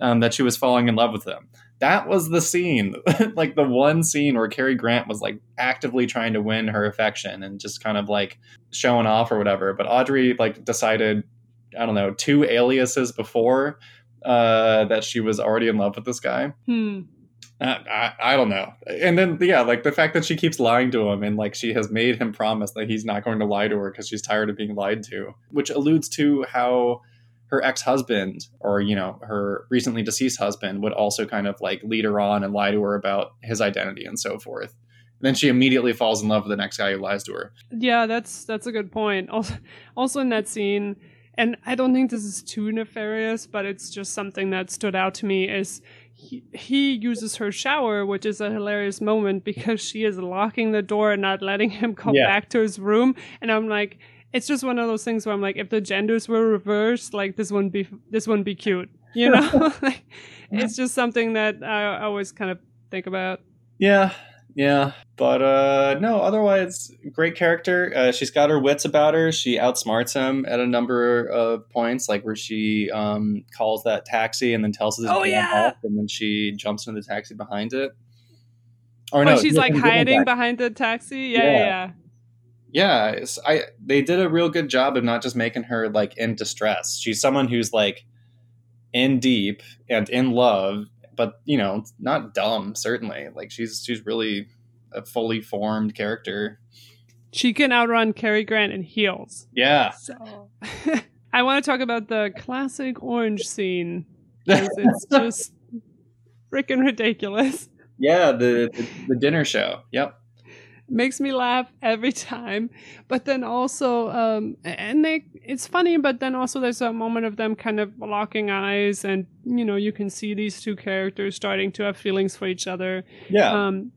um, that she was falling in love with him. That was the scene, like the one scene where Cary Grant was like actively trying to win her affection and just kind of like showing off or whatever. But Audrey like decided, I don't know, two aliases before uh, that she was already in love with this guy. Hmm. I, I, I don't know. And then yeah, like the fact that she keeps lying to him and like she has made him promise that he's not going to lie to her because she's tired of being lied to, which alludes to how her ex-husband or you know her recently deceased husband would also kind of like lead her on and lie to her about his identity and so forth. And then she immediately falls in love with the next guy who lies to her. Yeah, that's that's a good point. Also, also in that scene, and I don't think this is too nefarious, but it's just something that stood out to me is he, he uses her shower, which is a hilarious moment because she is locking the door and not letting him come Yeah. back to his room, and I'm like. It's just one of those things where I'm like, if the genders were reversed, like this wouldn't be this wouldn't be cute, you know? like, it's just something that I always kind of think about. Yeah, yeah, but uh, no. Otherwise, great character. Uh, she's got her wits about her. She outsmarts him at a number of points, like where she um, calls that taxi and then tells us, Oh, yeah. and then she jumps into the taxi behind it. Or Or no, she's like hiding behind the taxi. Yeah, Yeah. yeah. Yeah. Yeah, it's, I they did a real good job of not just making her like in distress. She's someone who's like in deep and in love, but you know, not dumb. Certainly, like she's she's really a fully formed character. She can outrun Cary Grant in heels. Yeah, So I want to talk about the classic orange scene. it's just freaking ridiculous. yeah. The, the the dinner show. Yep. Makes me laugh every time. But then also, um, and they, it's funny, but then also there's a moment of them kind of locking eyes, and you know, you can see these two characters starting to have feelings for each other. Yeah. Um,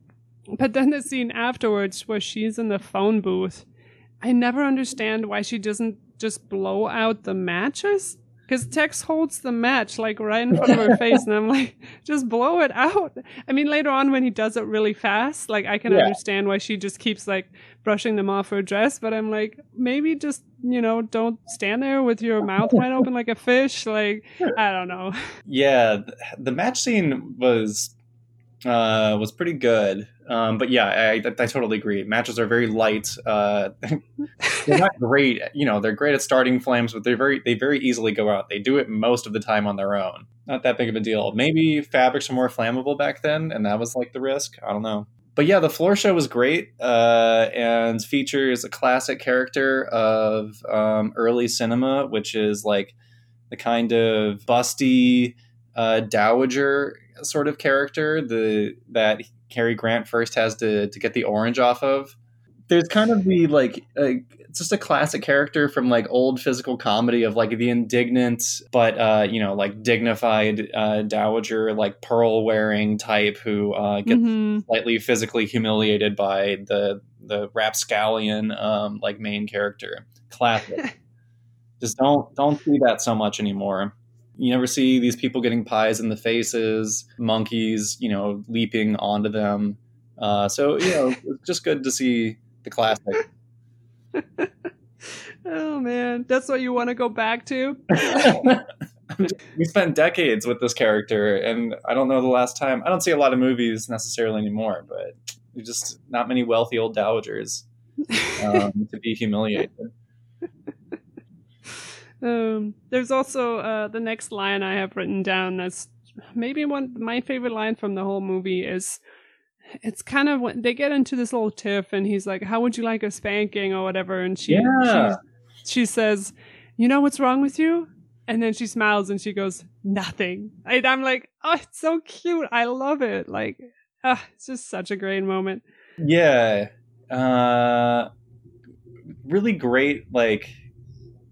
but then the scene afterwards where she's in the phone booth, I never understand why she doesn't just blow out the matches. Because Tex holds the match like right in front of her face, and I'm like, just blow it out. I mean, later on when he does it really fast, like I can Yeah. understand why she just keeps like brushing them off her dress, but I'm like, maybe just you know, don't stand there with your mouth wide open like a fish. Like I don't know. Yeah, the match scene was uh, was pretty good. Um, but yeah, I, I, I totally agree. Matches are very light. Uh, they're not great. You know, they're great at starting flames, but they're very they very easily go out. They do it most of the time on their own. Not that big of a deal. Maybe fabrics were more flammable back then, and that was like the risk. I don't know. But yeah, the floor show was great uh, and features a classic character of um, early cinema, which is like the kind of busty uh, dowager sort of character the that Cary Grant first has to to get the orange off of. There's kind of the like uh, just a classic character from like old physical comedy of like the indignant but uh, you know like dignified uh, dowager like pearl wearing type who uh, gets Mhm. slightly physically humiliated by the the rapscallion um, like main character. Classic. Just don't don't see that so much anymore. You never see these people getting pies in the faces, monkeys, you know, leaping onto them. Uh, so you know, it's just good to see the classic. Oh man, that's what you want to go back to. we spent decades with this character, and I don't know the last time. I don't see a lot of movies necessarily anymore, but there's just not many wealthy old dowagers um, to be humiliated. Um, there's also uh, the next line I have written down. That's maybe one my favorite line from the whole movie is. It's kind of when they get into this little tiff, and he's like, "How would you like a spanking or whatever?" And she, Yeah. she, she says, "You know what's wrong with you?" And then she smiles and she goes, "Nothing." And I'm like, "Oh, it's so cute. I love it." Like, ah, it's just such a great moment. Yeah. Uh, really great. Like,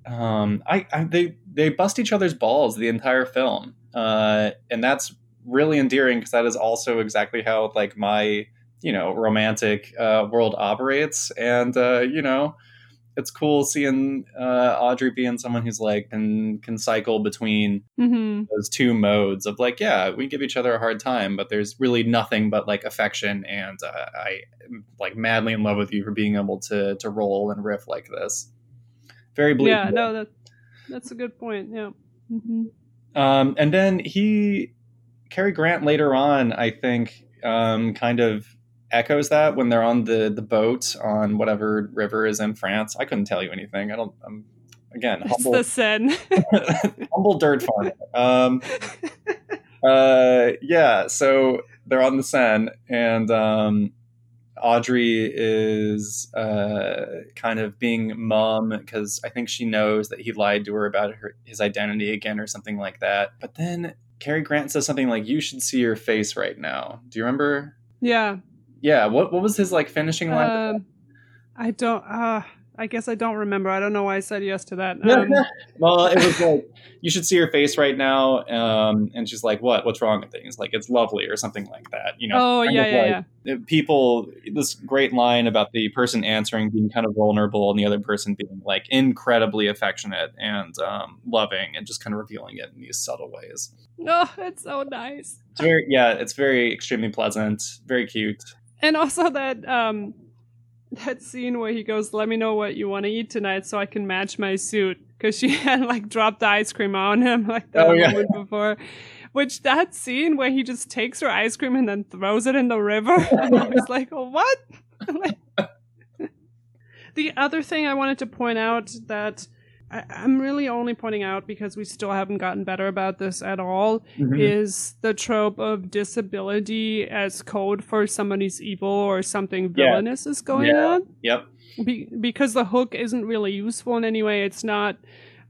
um, I, I they they bust each other's balls the entire film, uh, and that's really endearing because that is also exactly how like my you know romantic uh, world operates, and uh, you know. It's cool seeing uh, Audrey being someone who's like can can cycle between hmm those two modes of like, yeah, we give each other a hard time, but there's really nothing but like affection, and uh, I am like madly in love with you for being able to to roll and riff like this. Very believable. Yeah, no, that that's a good point. Yeah. hmm Um, and then he, Cary Grant later on, I think, um, kind of echoes that when they're on the the boat on whatever river is in France. I couldn't tell you anything. I don't. I'm again It's humble. the Seine. humble dirt farmer. Um, uh, yeah, so they're on the Seine, and um, Audrey is uh, kind of being mum because I think she knows that he lied to her about her, his identity again or something like that. But then Cary Grant says something like, "You should see your face right now." Do you remember? yeah. Yeah. What What was his like finishing line? Um, I don't. Uh, I guess I don't remember. I don't know why I said yes to that. Um, well, it was like you should see her face right now, um, and she's like, "What? What's wrong with things? Like it's lovely or something like that." You know? oh yeah, yeah, like, yeah. uh, People, this great line about the person answering being kind of vulnerable, and the other person being like incredibly affectionate and um, loving, and just kind of revealing it in these subtle ways. Oh, it's so nice. It's very, yeah, it's very extremely pleasant, very cute. And also that um, that scene where he goes, "Let me know what you want to eat tonight, so I can match my suit." Because she had like dropped the ice cream on him like the Oh, yeah. before. Which that scene where he just takes her ice cream and then throws it in the river, and I was like, "What?" The other thing I wanted to point out that I, I'm really only pointing out because we still haven't gotten better about this at all is the trope of disability as code for somebody's evil or something Yeah. villainous is going Yeah. on. Yep. Be- because the hook isn't really useful in any way. It's not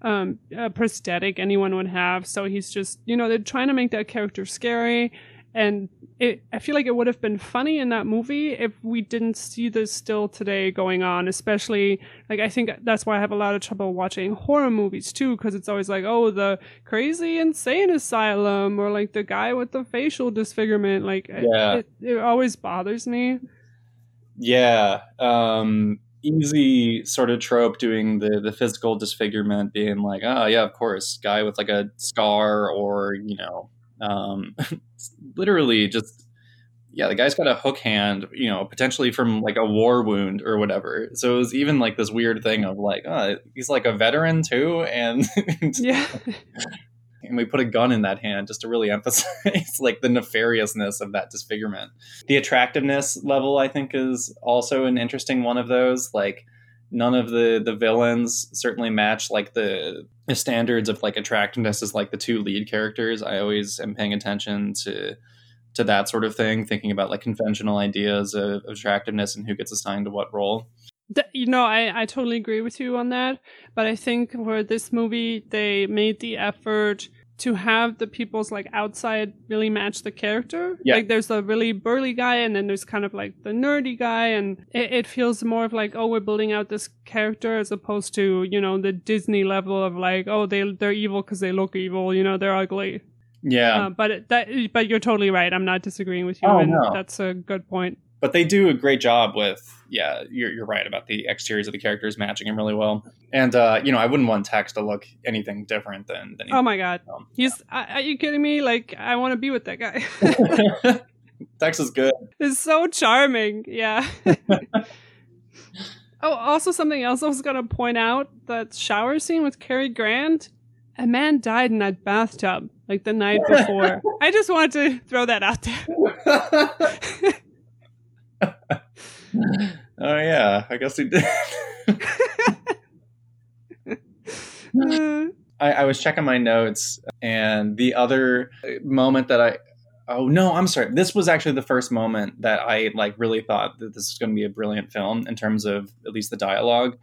um, a prosthetic anyone would have. So he's just, you know, they're trying to make that character scary. And it, I feel like it would have been funny in that movie if we didn't see this still today going on. Especially like I think that's why I have a lot of trouble watching horror movies too, because it's always like, oh, the crazy insane asylum, or like the guy with the facial disfigurement. Like, Yeah. it, it always bothers me. Yeah, um, easy sort of trope doing the the physical disfigurement, being like, oh yeah, of course, guy with like a scar or you know, um, literally just yeah, the guy's got a hook hand, you know, potentially from like a war wound or whatever. So it was even like this weird thing of like, oh, he's like a veteran too, and Yeah. and we put a gun in that hand just to really emphasize like the nefariousness of that disfigurement. The attractiveness level, I think, is also an interesting one of those. Like none of the the villains certainly match like the the standards of like attractiveness as like the two lead characters. I always am paying attention to to that sort of thing, thinking about like conventional ideas of, of attractiveness and who gets assigned to what role. You know, I, I totally agree with you on that. But I think for this movie, they made the effort to have the people's like outside really match the character. Yeah. Like there's a really burly guy, and then there's kind of like the nerdy guy, and it, it feels more of like, oh, we're building out this character as opposed to you know the Disney level of like, oh, they they're evil because they look evil, you know, they're ugly. Yeah. Uh, but it, that but you're totally right. I'm not disagreeing with you, Oh, and no. that's a good point. But they do a great job with yeah you're, you're right about the exteriors of the characters matching him really well and uh, you know i wouldn't want tex to look anything different than than Oh my god, um, he's are are you kidding me? Like I want to be with that guy. tex is good It's so charming. Yeah. oh, also something else I was gonna point out: that shower scene with Cary Grant. A man died in that bathtub like the night before. I just wanted to throw that out there. oh yeah. I guess he did. I, I was checking my notes and the other moment that i oh no i'm sorry. This was actually the first moment that i like really thought that this was going to be a brilliant film in terms of at least the dialogue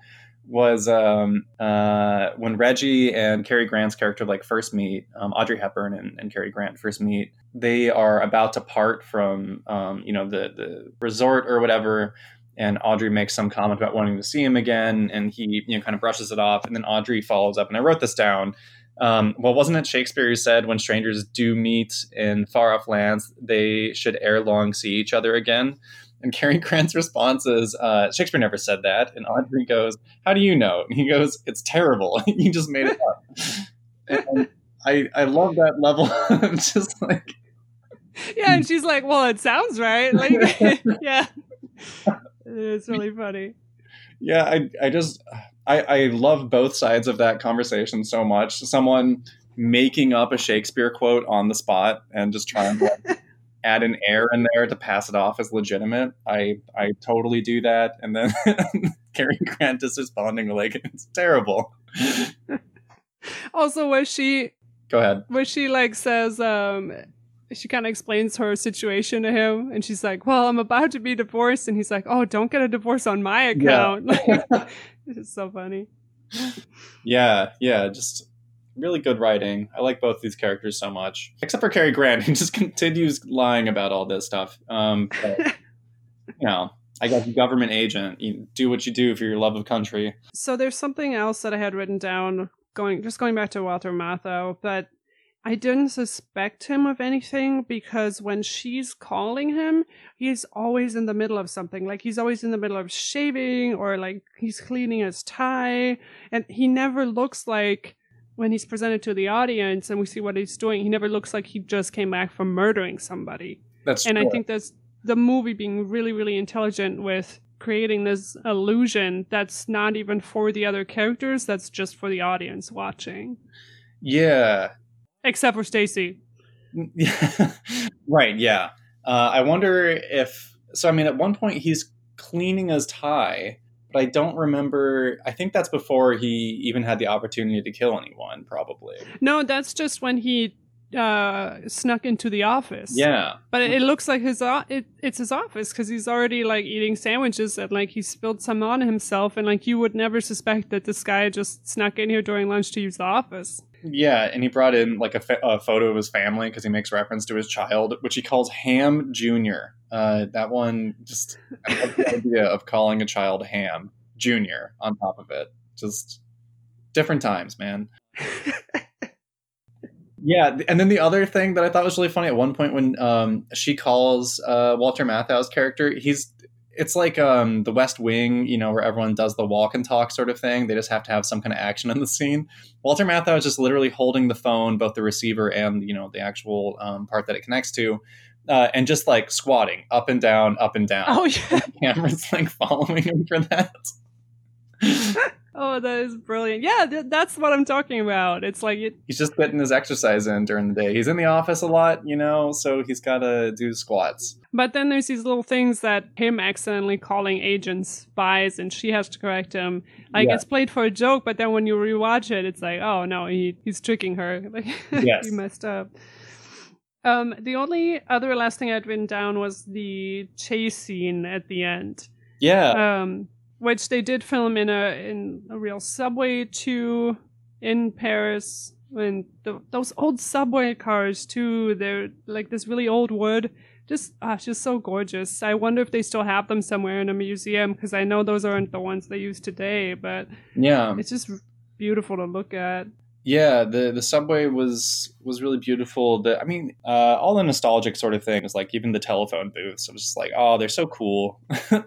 was um, uh, when reggie and cary grant's character like first meet um, audrey hepburn and, and cary grant first meet they are about to part from um, you know the, the resort or whatever and Audrey makes some comment about wanting to see him again, and he you know kind of brushes it off, and then Audrey follows up, and I wrote this down. Um, well, wasn't it Shakespeare who said when strangers do meet in far off lands, they should ere long see each other again? And Cary Grant's response is, uh, Shakespeare never said that. And Audrey goes, How do you know? And he goes, It's terrible. you just made it up. And I, I love that level. Of just like, yeah, and she's like, "Well, it sounds right." Like, yeah, it's really funny. yeah i i just i i love both sides of that conversation so much. Someone making up a shakespeare quote on the spot and just trying to like, add an air in there to pass it off as legitimate. I i totally do that. And then Cary grant is responding like it's terrible. Also, was she go ahead. Where she like says um she kind of explains her situation to him and she's like well i'm about to be divorced and he's like oh don't get a divorce on my account. It's so funny. Yeah yeah just really good writing. I like both these characters so much except for Cary grant who just continues lying about all this stuff. Um but, you know i got a government agent you do what you do for your love of country. So there's something else that i had written down going just going back to walter matthau but i didn't suspect him of anything because when she's calling him he's always in the middle of something. Like he's always in the middle of shaving or like he's cleaning his tie. And he never looks like when he's presented to the audience and we see what he's doing he never looks like he just came back from murdering somebody. That's and true. i think that's the movie being really really intelligent with creating this illusion that's not even for the other characters that's just for the audience watching. Yeah. Except for stacy. Right yeah. Uh, i wonder if so i mean at one point he's cleaning his tie but i don't remember i think that's before he even had the opportunity to kill anyone probably. No that's just when he uh snuck into the office yeah but it, it looks like his o- it, it's his office because he's already like eating sandwiches and like he spilled some on himself and like you would never suspect that this guy just snuck in here during lunch to use the office Yeah, and he brought in like a, fa- a photo of his family because he makes reference to his child, which he calls Ham Junior. Uh, that one just I love the idea of calling a child Ham Junior on top of it. Just different times, man. Yeah, and then the other thing that I thought was really funny at one point when um, she calls uh, Walter Matthau's character, he's it's like um, the West Wing, you know, where everyone does the walk and talk sort of thing. They just have to have some kind of action in the scene. Walter Matthau is just literally holding the phone, both the receiver and you know the actual um, part that it connects to, uh, and just like squatting up and down, up and down. Oh yeah. The camera's like following him for that. Oh, that is brilliant. Yeah, th- that's what I'm talking about. It's like it, He's just getting his exercise in during the day. He's in the office a lot, you know, so he's got to do squats. But then there's these little things that him accidentally calling agents spies, and she has to correct him. Like Yeah. it's played for a joke, but then when you rewatch it, it's like, oh no, he he's tricking her. Like Yes. he messed up. Um, the only other last thing I'd written down was the chase scene at the end, Yeah. um, which they did film in a in a real subway too in Paris. And the, those old subway cars too, they're like this really old wood just ah, just so gorgeous. I wonder if they still have them somewhere in a museum because I know those aren't the ones they use today, but yeah. it's just beautiful to look at. Yeah, the the subway was was really beautiful. The I mean, uh, all the nostalgic sort of things, like even the telephone booths. I was just like, oh, they're so cool.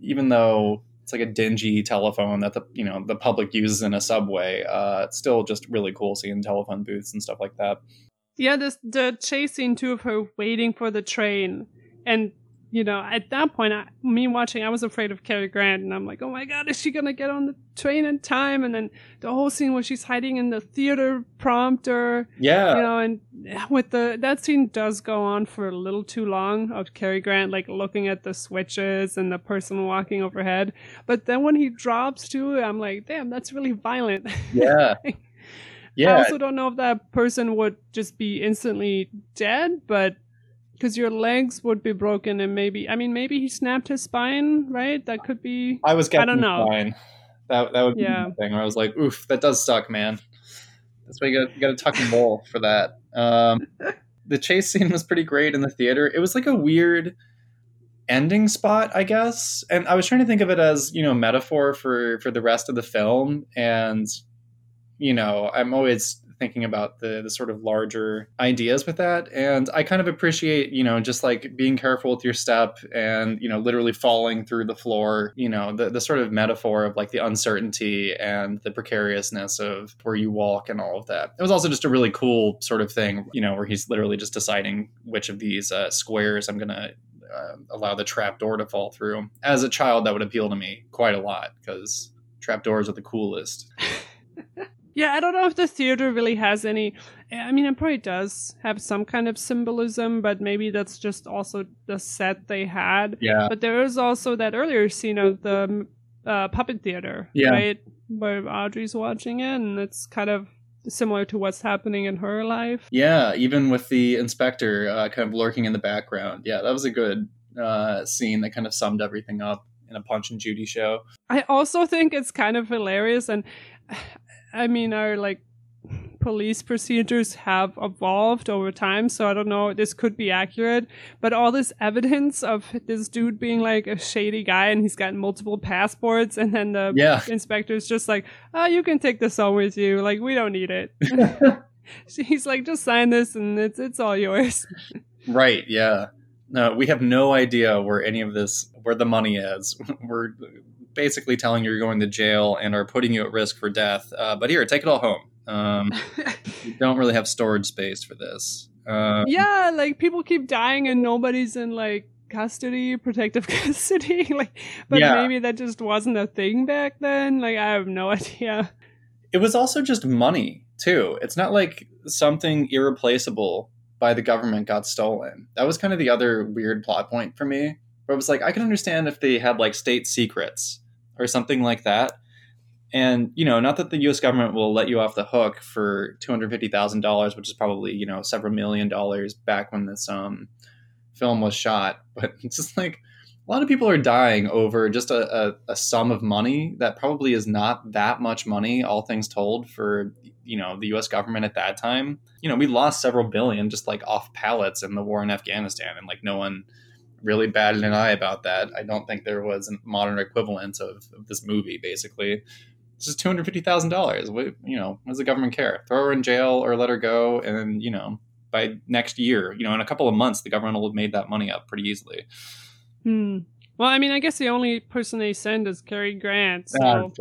even though it's like a dingy telephone that the you know the public uses in a subway, uh, it's still just really cool seeing telephone booths and stuff like that. Yeah, this the chase scene too of her waiting for the train, and you know at that point, I, me watching, I was afraid of Cary Grant, and I'm like, oh my god, is she gonna get on the train in time? And then the whole scene where she's hiding in the theater prompter, Yeah, you know, and with the that scene does go on for a little too long of Cary Grant like looking at the switches and the person walking overhead. But then when he drops to, I'm like, damn, that's really violent. yeah, yeah. I also don't know if that person would just be instantly dead, but because your legs would be broken and maybe I mean maybe he snapped his spine, right? That could be. I was getting don't know. fine. That that would be Yeah. the thing where I was like, oof, that does suck, man. That's why you got you got to tuck and roll for that. Um, the chase scene was pretty great in the theater. It was like a weird ending spot, I guess. And I was trying to think of it as you know metaphor for for the rest of the film. And you know, I'm always thinking about the the sort of larger ideas with that. And i kind of appreciate you know just like being careful with your step and you know literally falling through the floor you know the, the sort of metaphor of like the uncertainty and the precariousness of where you walk and all of that. It was also just a really cool sort of thing you know where he's literally just deciding which of these uh, squares i'm gonna uh, allow the trap door to fall through. As a child that would appeal to me quite a lot because trap doors are the coolest Yeah, I don't know if the theater really has any. I mean, it probably does have some kind of symbolism, but maybe that's just also the set they had. yeah But there is also that earlier scene of the uh, puppet theater, Yeah. right? Where Audrey's watching it, and it's kind of similar to what's happening in her life. Yeah, even with the inspector uh, kind of lurking in the background. Yeah, that was a good uh, scene that kind of summed everything up in a Punch and Judy show. I also think it's kind of hilarious, and I mean, our like police procedures have evolved over time, so I don't know. This could be accurate, but all this evidence of this dude being like a shady guy, and he's got multiple passports, and then the Yeah, inspector's just like, "Oh, you can take this home with you. Like, we don't need it." He's like, "Just sign this, and it's it's all yours." right. Yeah. No, we have no idea where any of this, where the money is. We're basically telling you you're going to jail and are putting you at risk for death. Uh, but here, take it all home. Um, we don't really have storage space for this. Uh, yeah, like people keep dying, and nobody's in like custody, protective custody. like, but Yeah. maybe that just wasn't a thing back then. Like, I have no idea. it was also just money too. It's not like something irreplaceable by the government got stolen. That was kind of the other weird plot point for me. Where it was like I can understand if they had like state secrets or something like that. And you know, not that the U.S. government will let you off the hook for two hundred fifty thousand dollars, which is probably you know several million dollars back when this um, film was shot. But it's just like, a lot of people are dying over just a, a, a, sum of money that probably is not that much money, all things told, for you know the U.S. government at that time. You know, we lost several billion just like off pallets in the war in Afghanistan, and like no one really batted an eye about that. I don't think there was a modern equivalent of, of this movie. Basically, it's just two hundred fifty thousand dollars. You know, what does the government care? Throw her in jail or let her go, and you know, by next year, you know, in a couple of months, the government will have made that money up pretty easily. Hmm. Well, I mean, I guess the only person they send is Cary Grant. So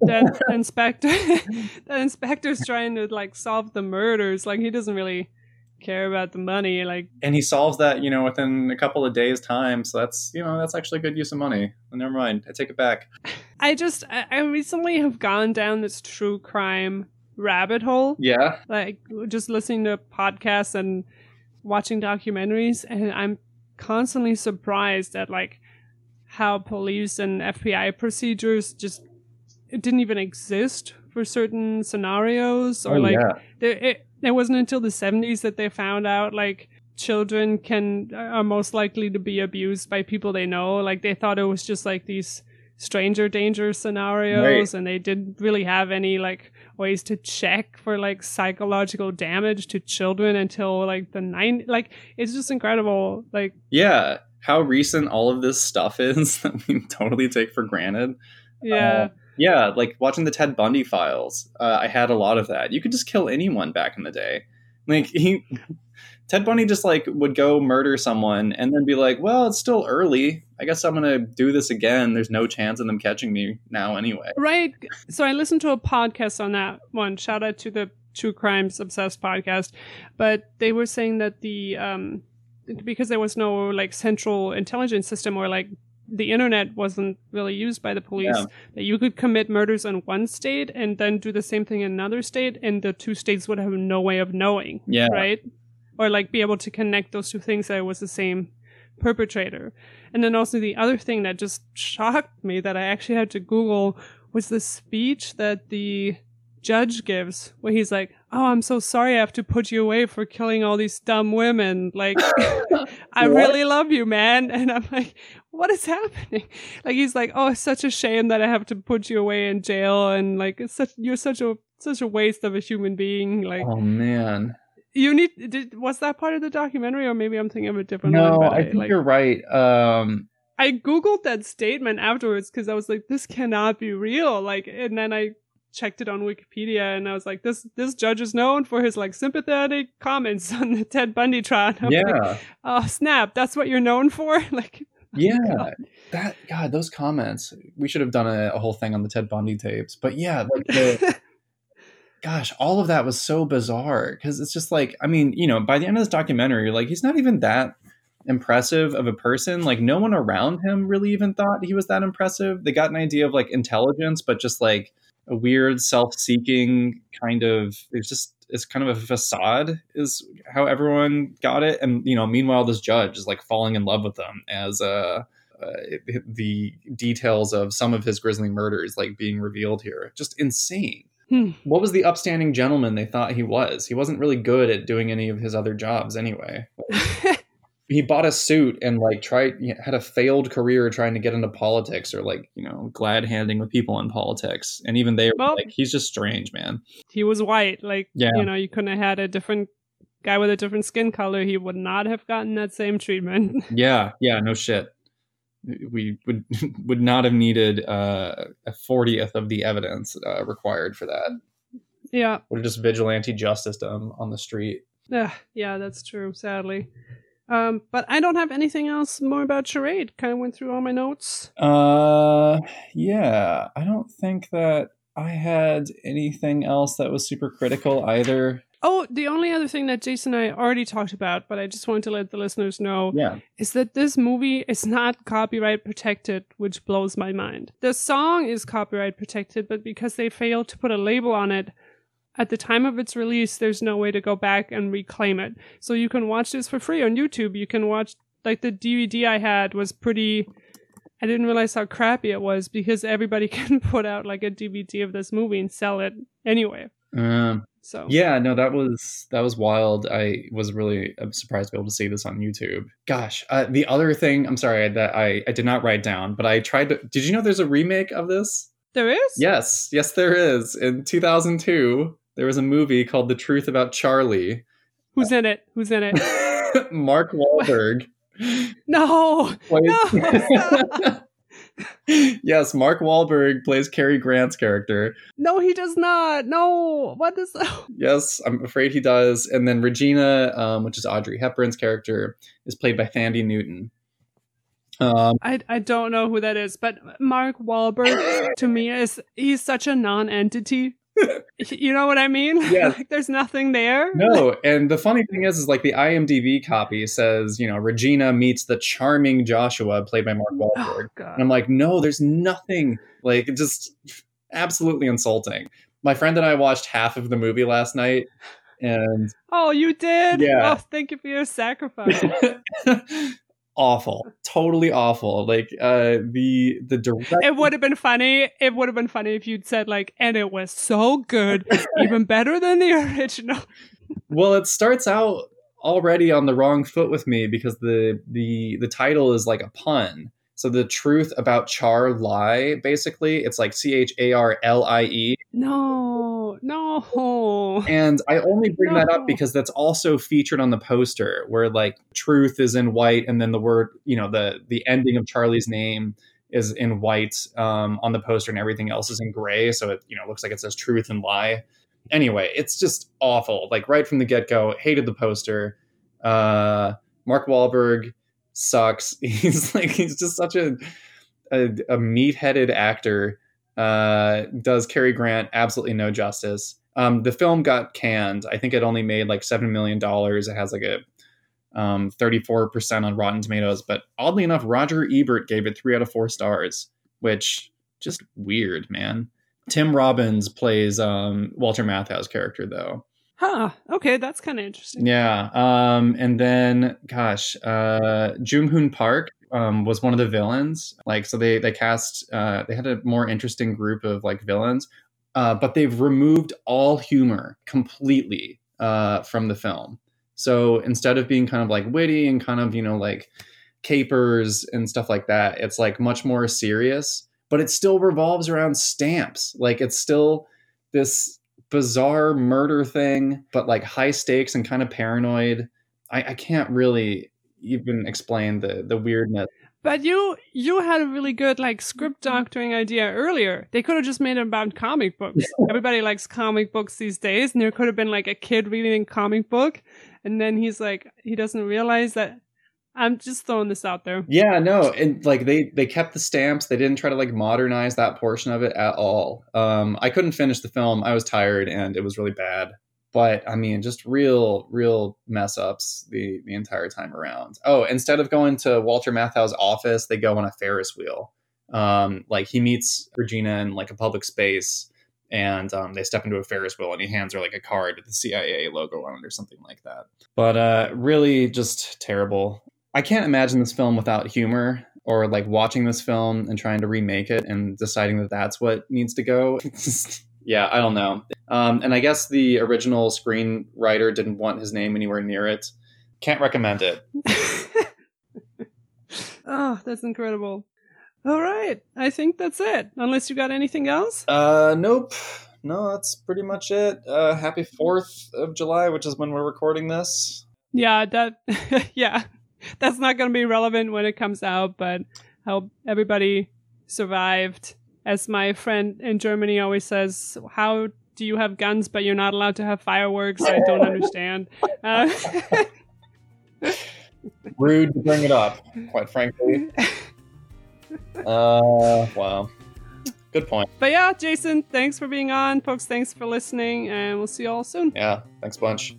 that inspector, that inspector's trying to like solve the murders. Like he doesn't really care about the money. Like, and he solves that, you know, within a couple of days' time. So that's, you know, that's actually a good use of money. Never mind, I take it back. I just, I recently have gone down this true crime rabbit hole. Yeah. Like just listening to podcasts and watching documentaries, and I'm constantly surprised at like how police and FBI procedures just it didn't even exist for certain scenarios or oh, like yeah. there, it, it wasn't until the 70s that they found out like children can are most likely to be abused by people they know. Like they thought it was just like these stranger danger scenarios right. and they didn't really have any like ways to check for like psychological damage to children until like the nine like it's just incredible like yeah. How recent all of this stuff is that we totally take for granted. Yeah. Uh, yeah like watching the ted bundy files uh, i had a lot of that you could just kill anyone back in the day like he Ted Bundy just like would go murder someone and then be like, "Well, it's still early. I guess I'm gonna do this again. There's no chance of them catching me now anyway." Right. So I listened to a podcast on that one. Shout out to the True Crimes Obsessed podcast, but they were saying that the um because there was no like central intelligence system or like the internet wasn't really used by the police yeah. that you could commit murders in one state and then do the same thing in another state and the two states would have no way of knowing yeah right or like be able to connect those two things that it was the same perpetrator. And then also the other thing that just shocked me that I actually had to Google was the speech that the judge gives where he's like, Oh, I'm so sorry I have to put you away for killing all these dumb women. Like, I really love you, man. And I'm like, what is happening? Like, he's like, Oh, it's such a shame that I have to put you away in jail. And like, it's such, you're such a, such a waste of a human being. Like, oh man you need did was that part of the documentary or maybe i'm thinking of a different no, one i think like, you're right um i googled that statement afterwards because i was like this cannot be real like and then i checked it on wikipedia and i was like this this judge is known for his like sympathetic comments on the ted bundy trial yeah like, oh snap that's what you're known for like yeah god. that god those comments we should have done a, a, whole thing on the ted bundy tapes but yeah like the gosh, all of that was so bizarre because it's just like, I mean, you know, by the end of this documentary, like he's not even that impressive of a person. Like no one around him really even thought he was that impressive. They got an idea of like intelligence, but just like a weird self-seeking kind of it's just it's kind of a facade is how everyone got it and you know meanwhile this judge is like falling in love with them as uh, uh the details of some of his grisly murders like being revealed here just insane Hmm. What was the upstanding gentleman they thought he was? He wasn't really good at doing any of his other jobs anyway. he bought a suit and like tried had a failed career trying to get into politics or like you know glad handing with people in politics and even they were well, like he's just strange man he was white like yeah. you know you couldn't have had a different guy with a different skin color he would not have gotten that same treatment yeah yeah no shit we would would not have needed uh, a fortieth of the evidence uh, required for that. Yeah, would have just vigilante justice done on the street. Yeah, yeah, that's true. Sadly, um, but I don't have anything else more about charade. Kind of went through all my notes. Uh, yeah, I don't think that I had anything else that was super critical either. Oh, the only other thing that Jason and I already talked about, but I just wanted to let the listeners know, yeah. is that this movie is not copyright protected, which blows my mind. The song is copyright protected, but because they failed to put a label on it, at the time of its release, there's no way to go back and reclaim it. So you can watch this for free on YouTube. You can watch, like, the DVD I had was pretty. I didn't realize how crappy it was because everybody can put out, like, a DVD of this movie and sell it anyway. Um, So Yeah, no, that was that was wild. I was really uh, surprised to be able to see this on YouTube. Gosh, uh, the other thing, I'm sorry that I I did not write down, but I tried to. Did you know there's a remake of this? there is. Yes, yes, there is. In 2002, there was a movie called The Truth About Charlie. Who's in it? Who's in it? Mark Wahlberg. No. plays- No, yes, Mark Wahlberg plays Cary Grant's character. No, he does not. No. What is? Yes, I'm afraid he does. And then Regina, um, which is Audrey Hepburn's character, is played by Thandie Newton. Um, I I don't know who that is, but Mark Wahlberg to me is he's such a non-entity. you know what I mean? Yes. like there's nothing there. no, and the funny thing is, is like the IMDb copy says, you know, Regina meets the charming Joshua, played by Mark Oh Wahlberg. god. And I'm like, no, there's nothing. Like, just absolutely insulting. My friend and I watched half of the movie last night, and Oh, you did? Yeah. Oh, thank you for your sacrifice. Awful, totally awful. Like, uh, the the direct. it would have been funny. It would have been funny if you'd said like, and it was so good, even better than the original. Well, it starts out already on the wrong foot with me because the the the title is like a pun. So the truth about Char lie, basically, it's like C H A R L I E. No, no. And I only bring that up because that's also featured on the poster where like truth is in white and then the word, you know, the the ending of Charlie's name is in white um, on the poster and everything else is in gray. So it, you know, looks like it says truth and lie. Anyway, it's just awful. Like right from the get go, hated the poster. Uh, Mark Wahlberg sucks. He's like, he's just such a, a, a meat headed actor uh, does Cary Grant absolutely no justice. Um, the film got canned. I think it only made like seven million dollars. It has like a um, 34% on Rotten Tomatoes, but oddly enough, Roger Ebert gave it three out of four stars, which just weird, man. Tim Robbins plays um, Walter Matthau's character, though. Huh. Okay, that's kind of interesting. Yeah. Um, and then, gosh, uh, Jung Hoon Park um, was one of the villains. Like, so they they cast uh, they had a more interesting group of like villains, uh, but they've removed all humor completely uh, from the film. So instead of being kind of like witty and kind of you know like capers and stuff like that, it's like much more serious. But it still revolves around stamps. Like it's still this bizarre murder thing, but like high stakes and kind of paranoid. I, I can't really even explain the the weirdness. But you you had a really good like script mm-hmm. doctoring idea earlier. They could have just made it about comic books. Everybody likes comic books these days, and there could have been like a kid reading a comic book, and then he's like he doesn't realize that. I'm just throwing this out there. Yeah, no, and like they they kept the stamps. They didn't try to like modernize that portion of it at all. Um, I couldn't finish the film. I was tired, and it was really bad. But I mean, just real, real mess ups the the entire time around. Oh, instead of going to Walter Matthau's office, they go on a Ferris wheel. Um, like he meets Regina in like a public space, and um, they step into a Ferris wheel, and he hands her like a card with the CIA logo on it or something like that. But uh, really, just terrible. I can't imagine this film without humor or like watching this film and trying to remake it and deciding that that's what needs to go. yeah, I don't know. Um, and I guess the original screenwriter didn't want his name anywhere near it. Can't recommend it. oh, that's incredible. All right, I think that's it. Unless you got anything else? Uh, nope. No, that's pretty much it. Uh, happy 4th of July, which is when we're recording this. Yeah, that yeah. That's not going to be relevant when it comes out, but I hope everybody survived. As my friend in Germany always says, how do you have guns but you're not allowed to have fireworks? I don't understand. Uh, Rude to bring it up, quite frankly. Uh, wow. Good point. but yeah, Jason, thanks for being on. Folks, thanks for listening, and we'll see you all soon. Yeah, thanks a bunch.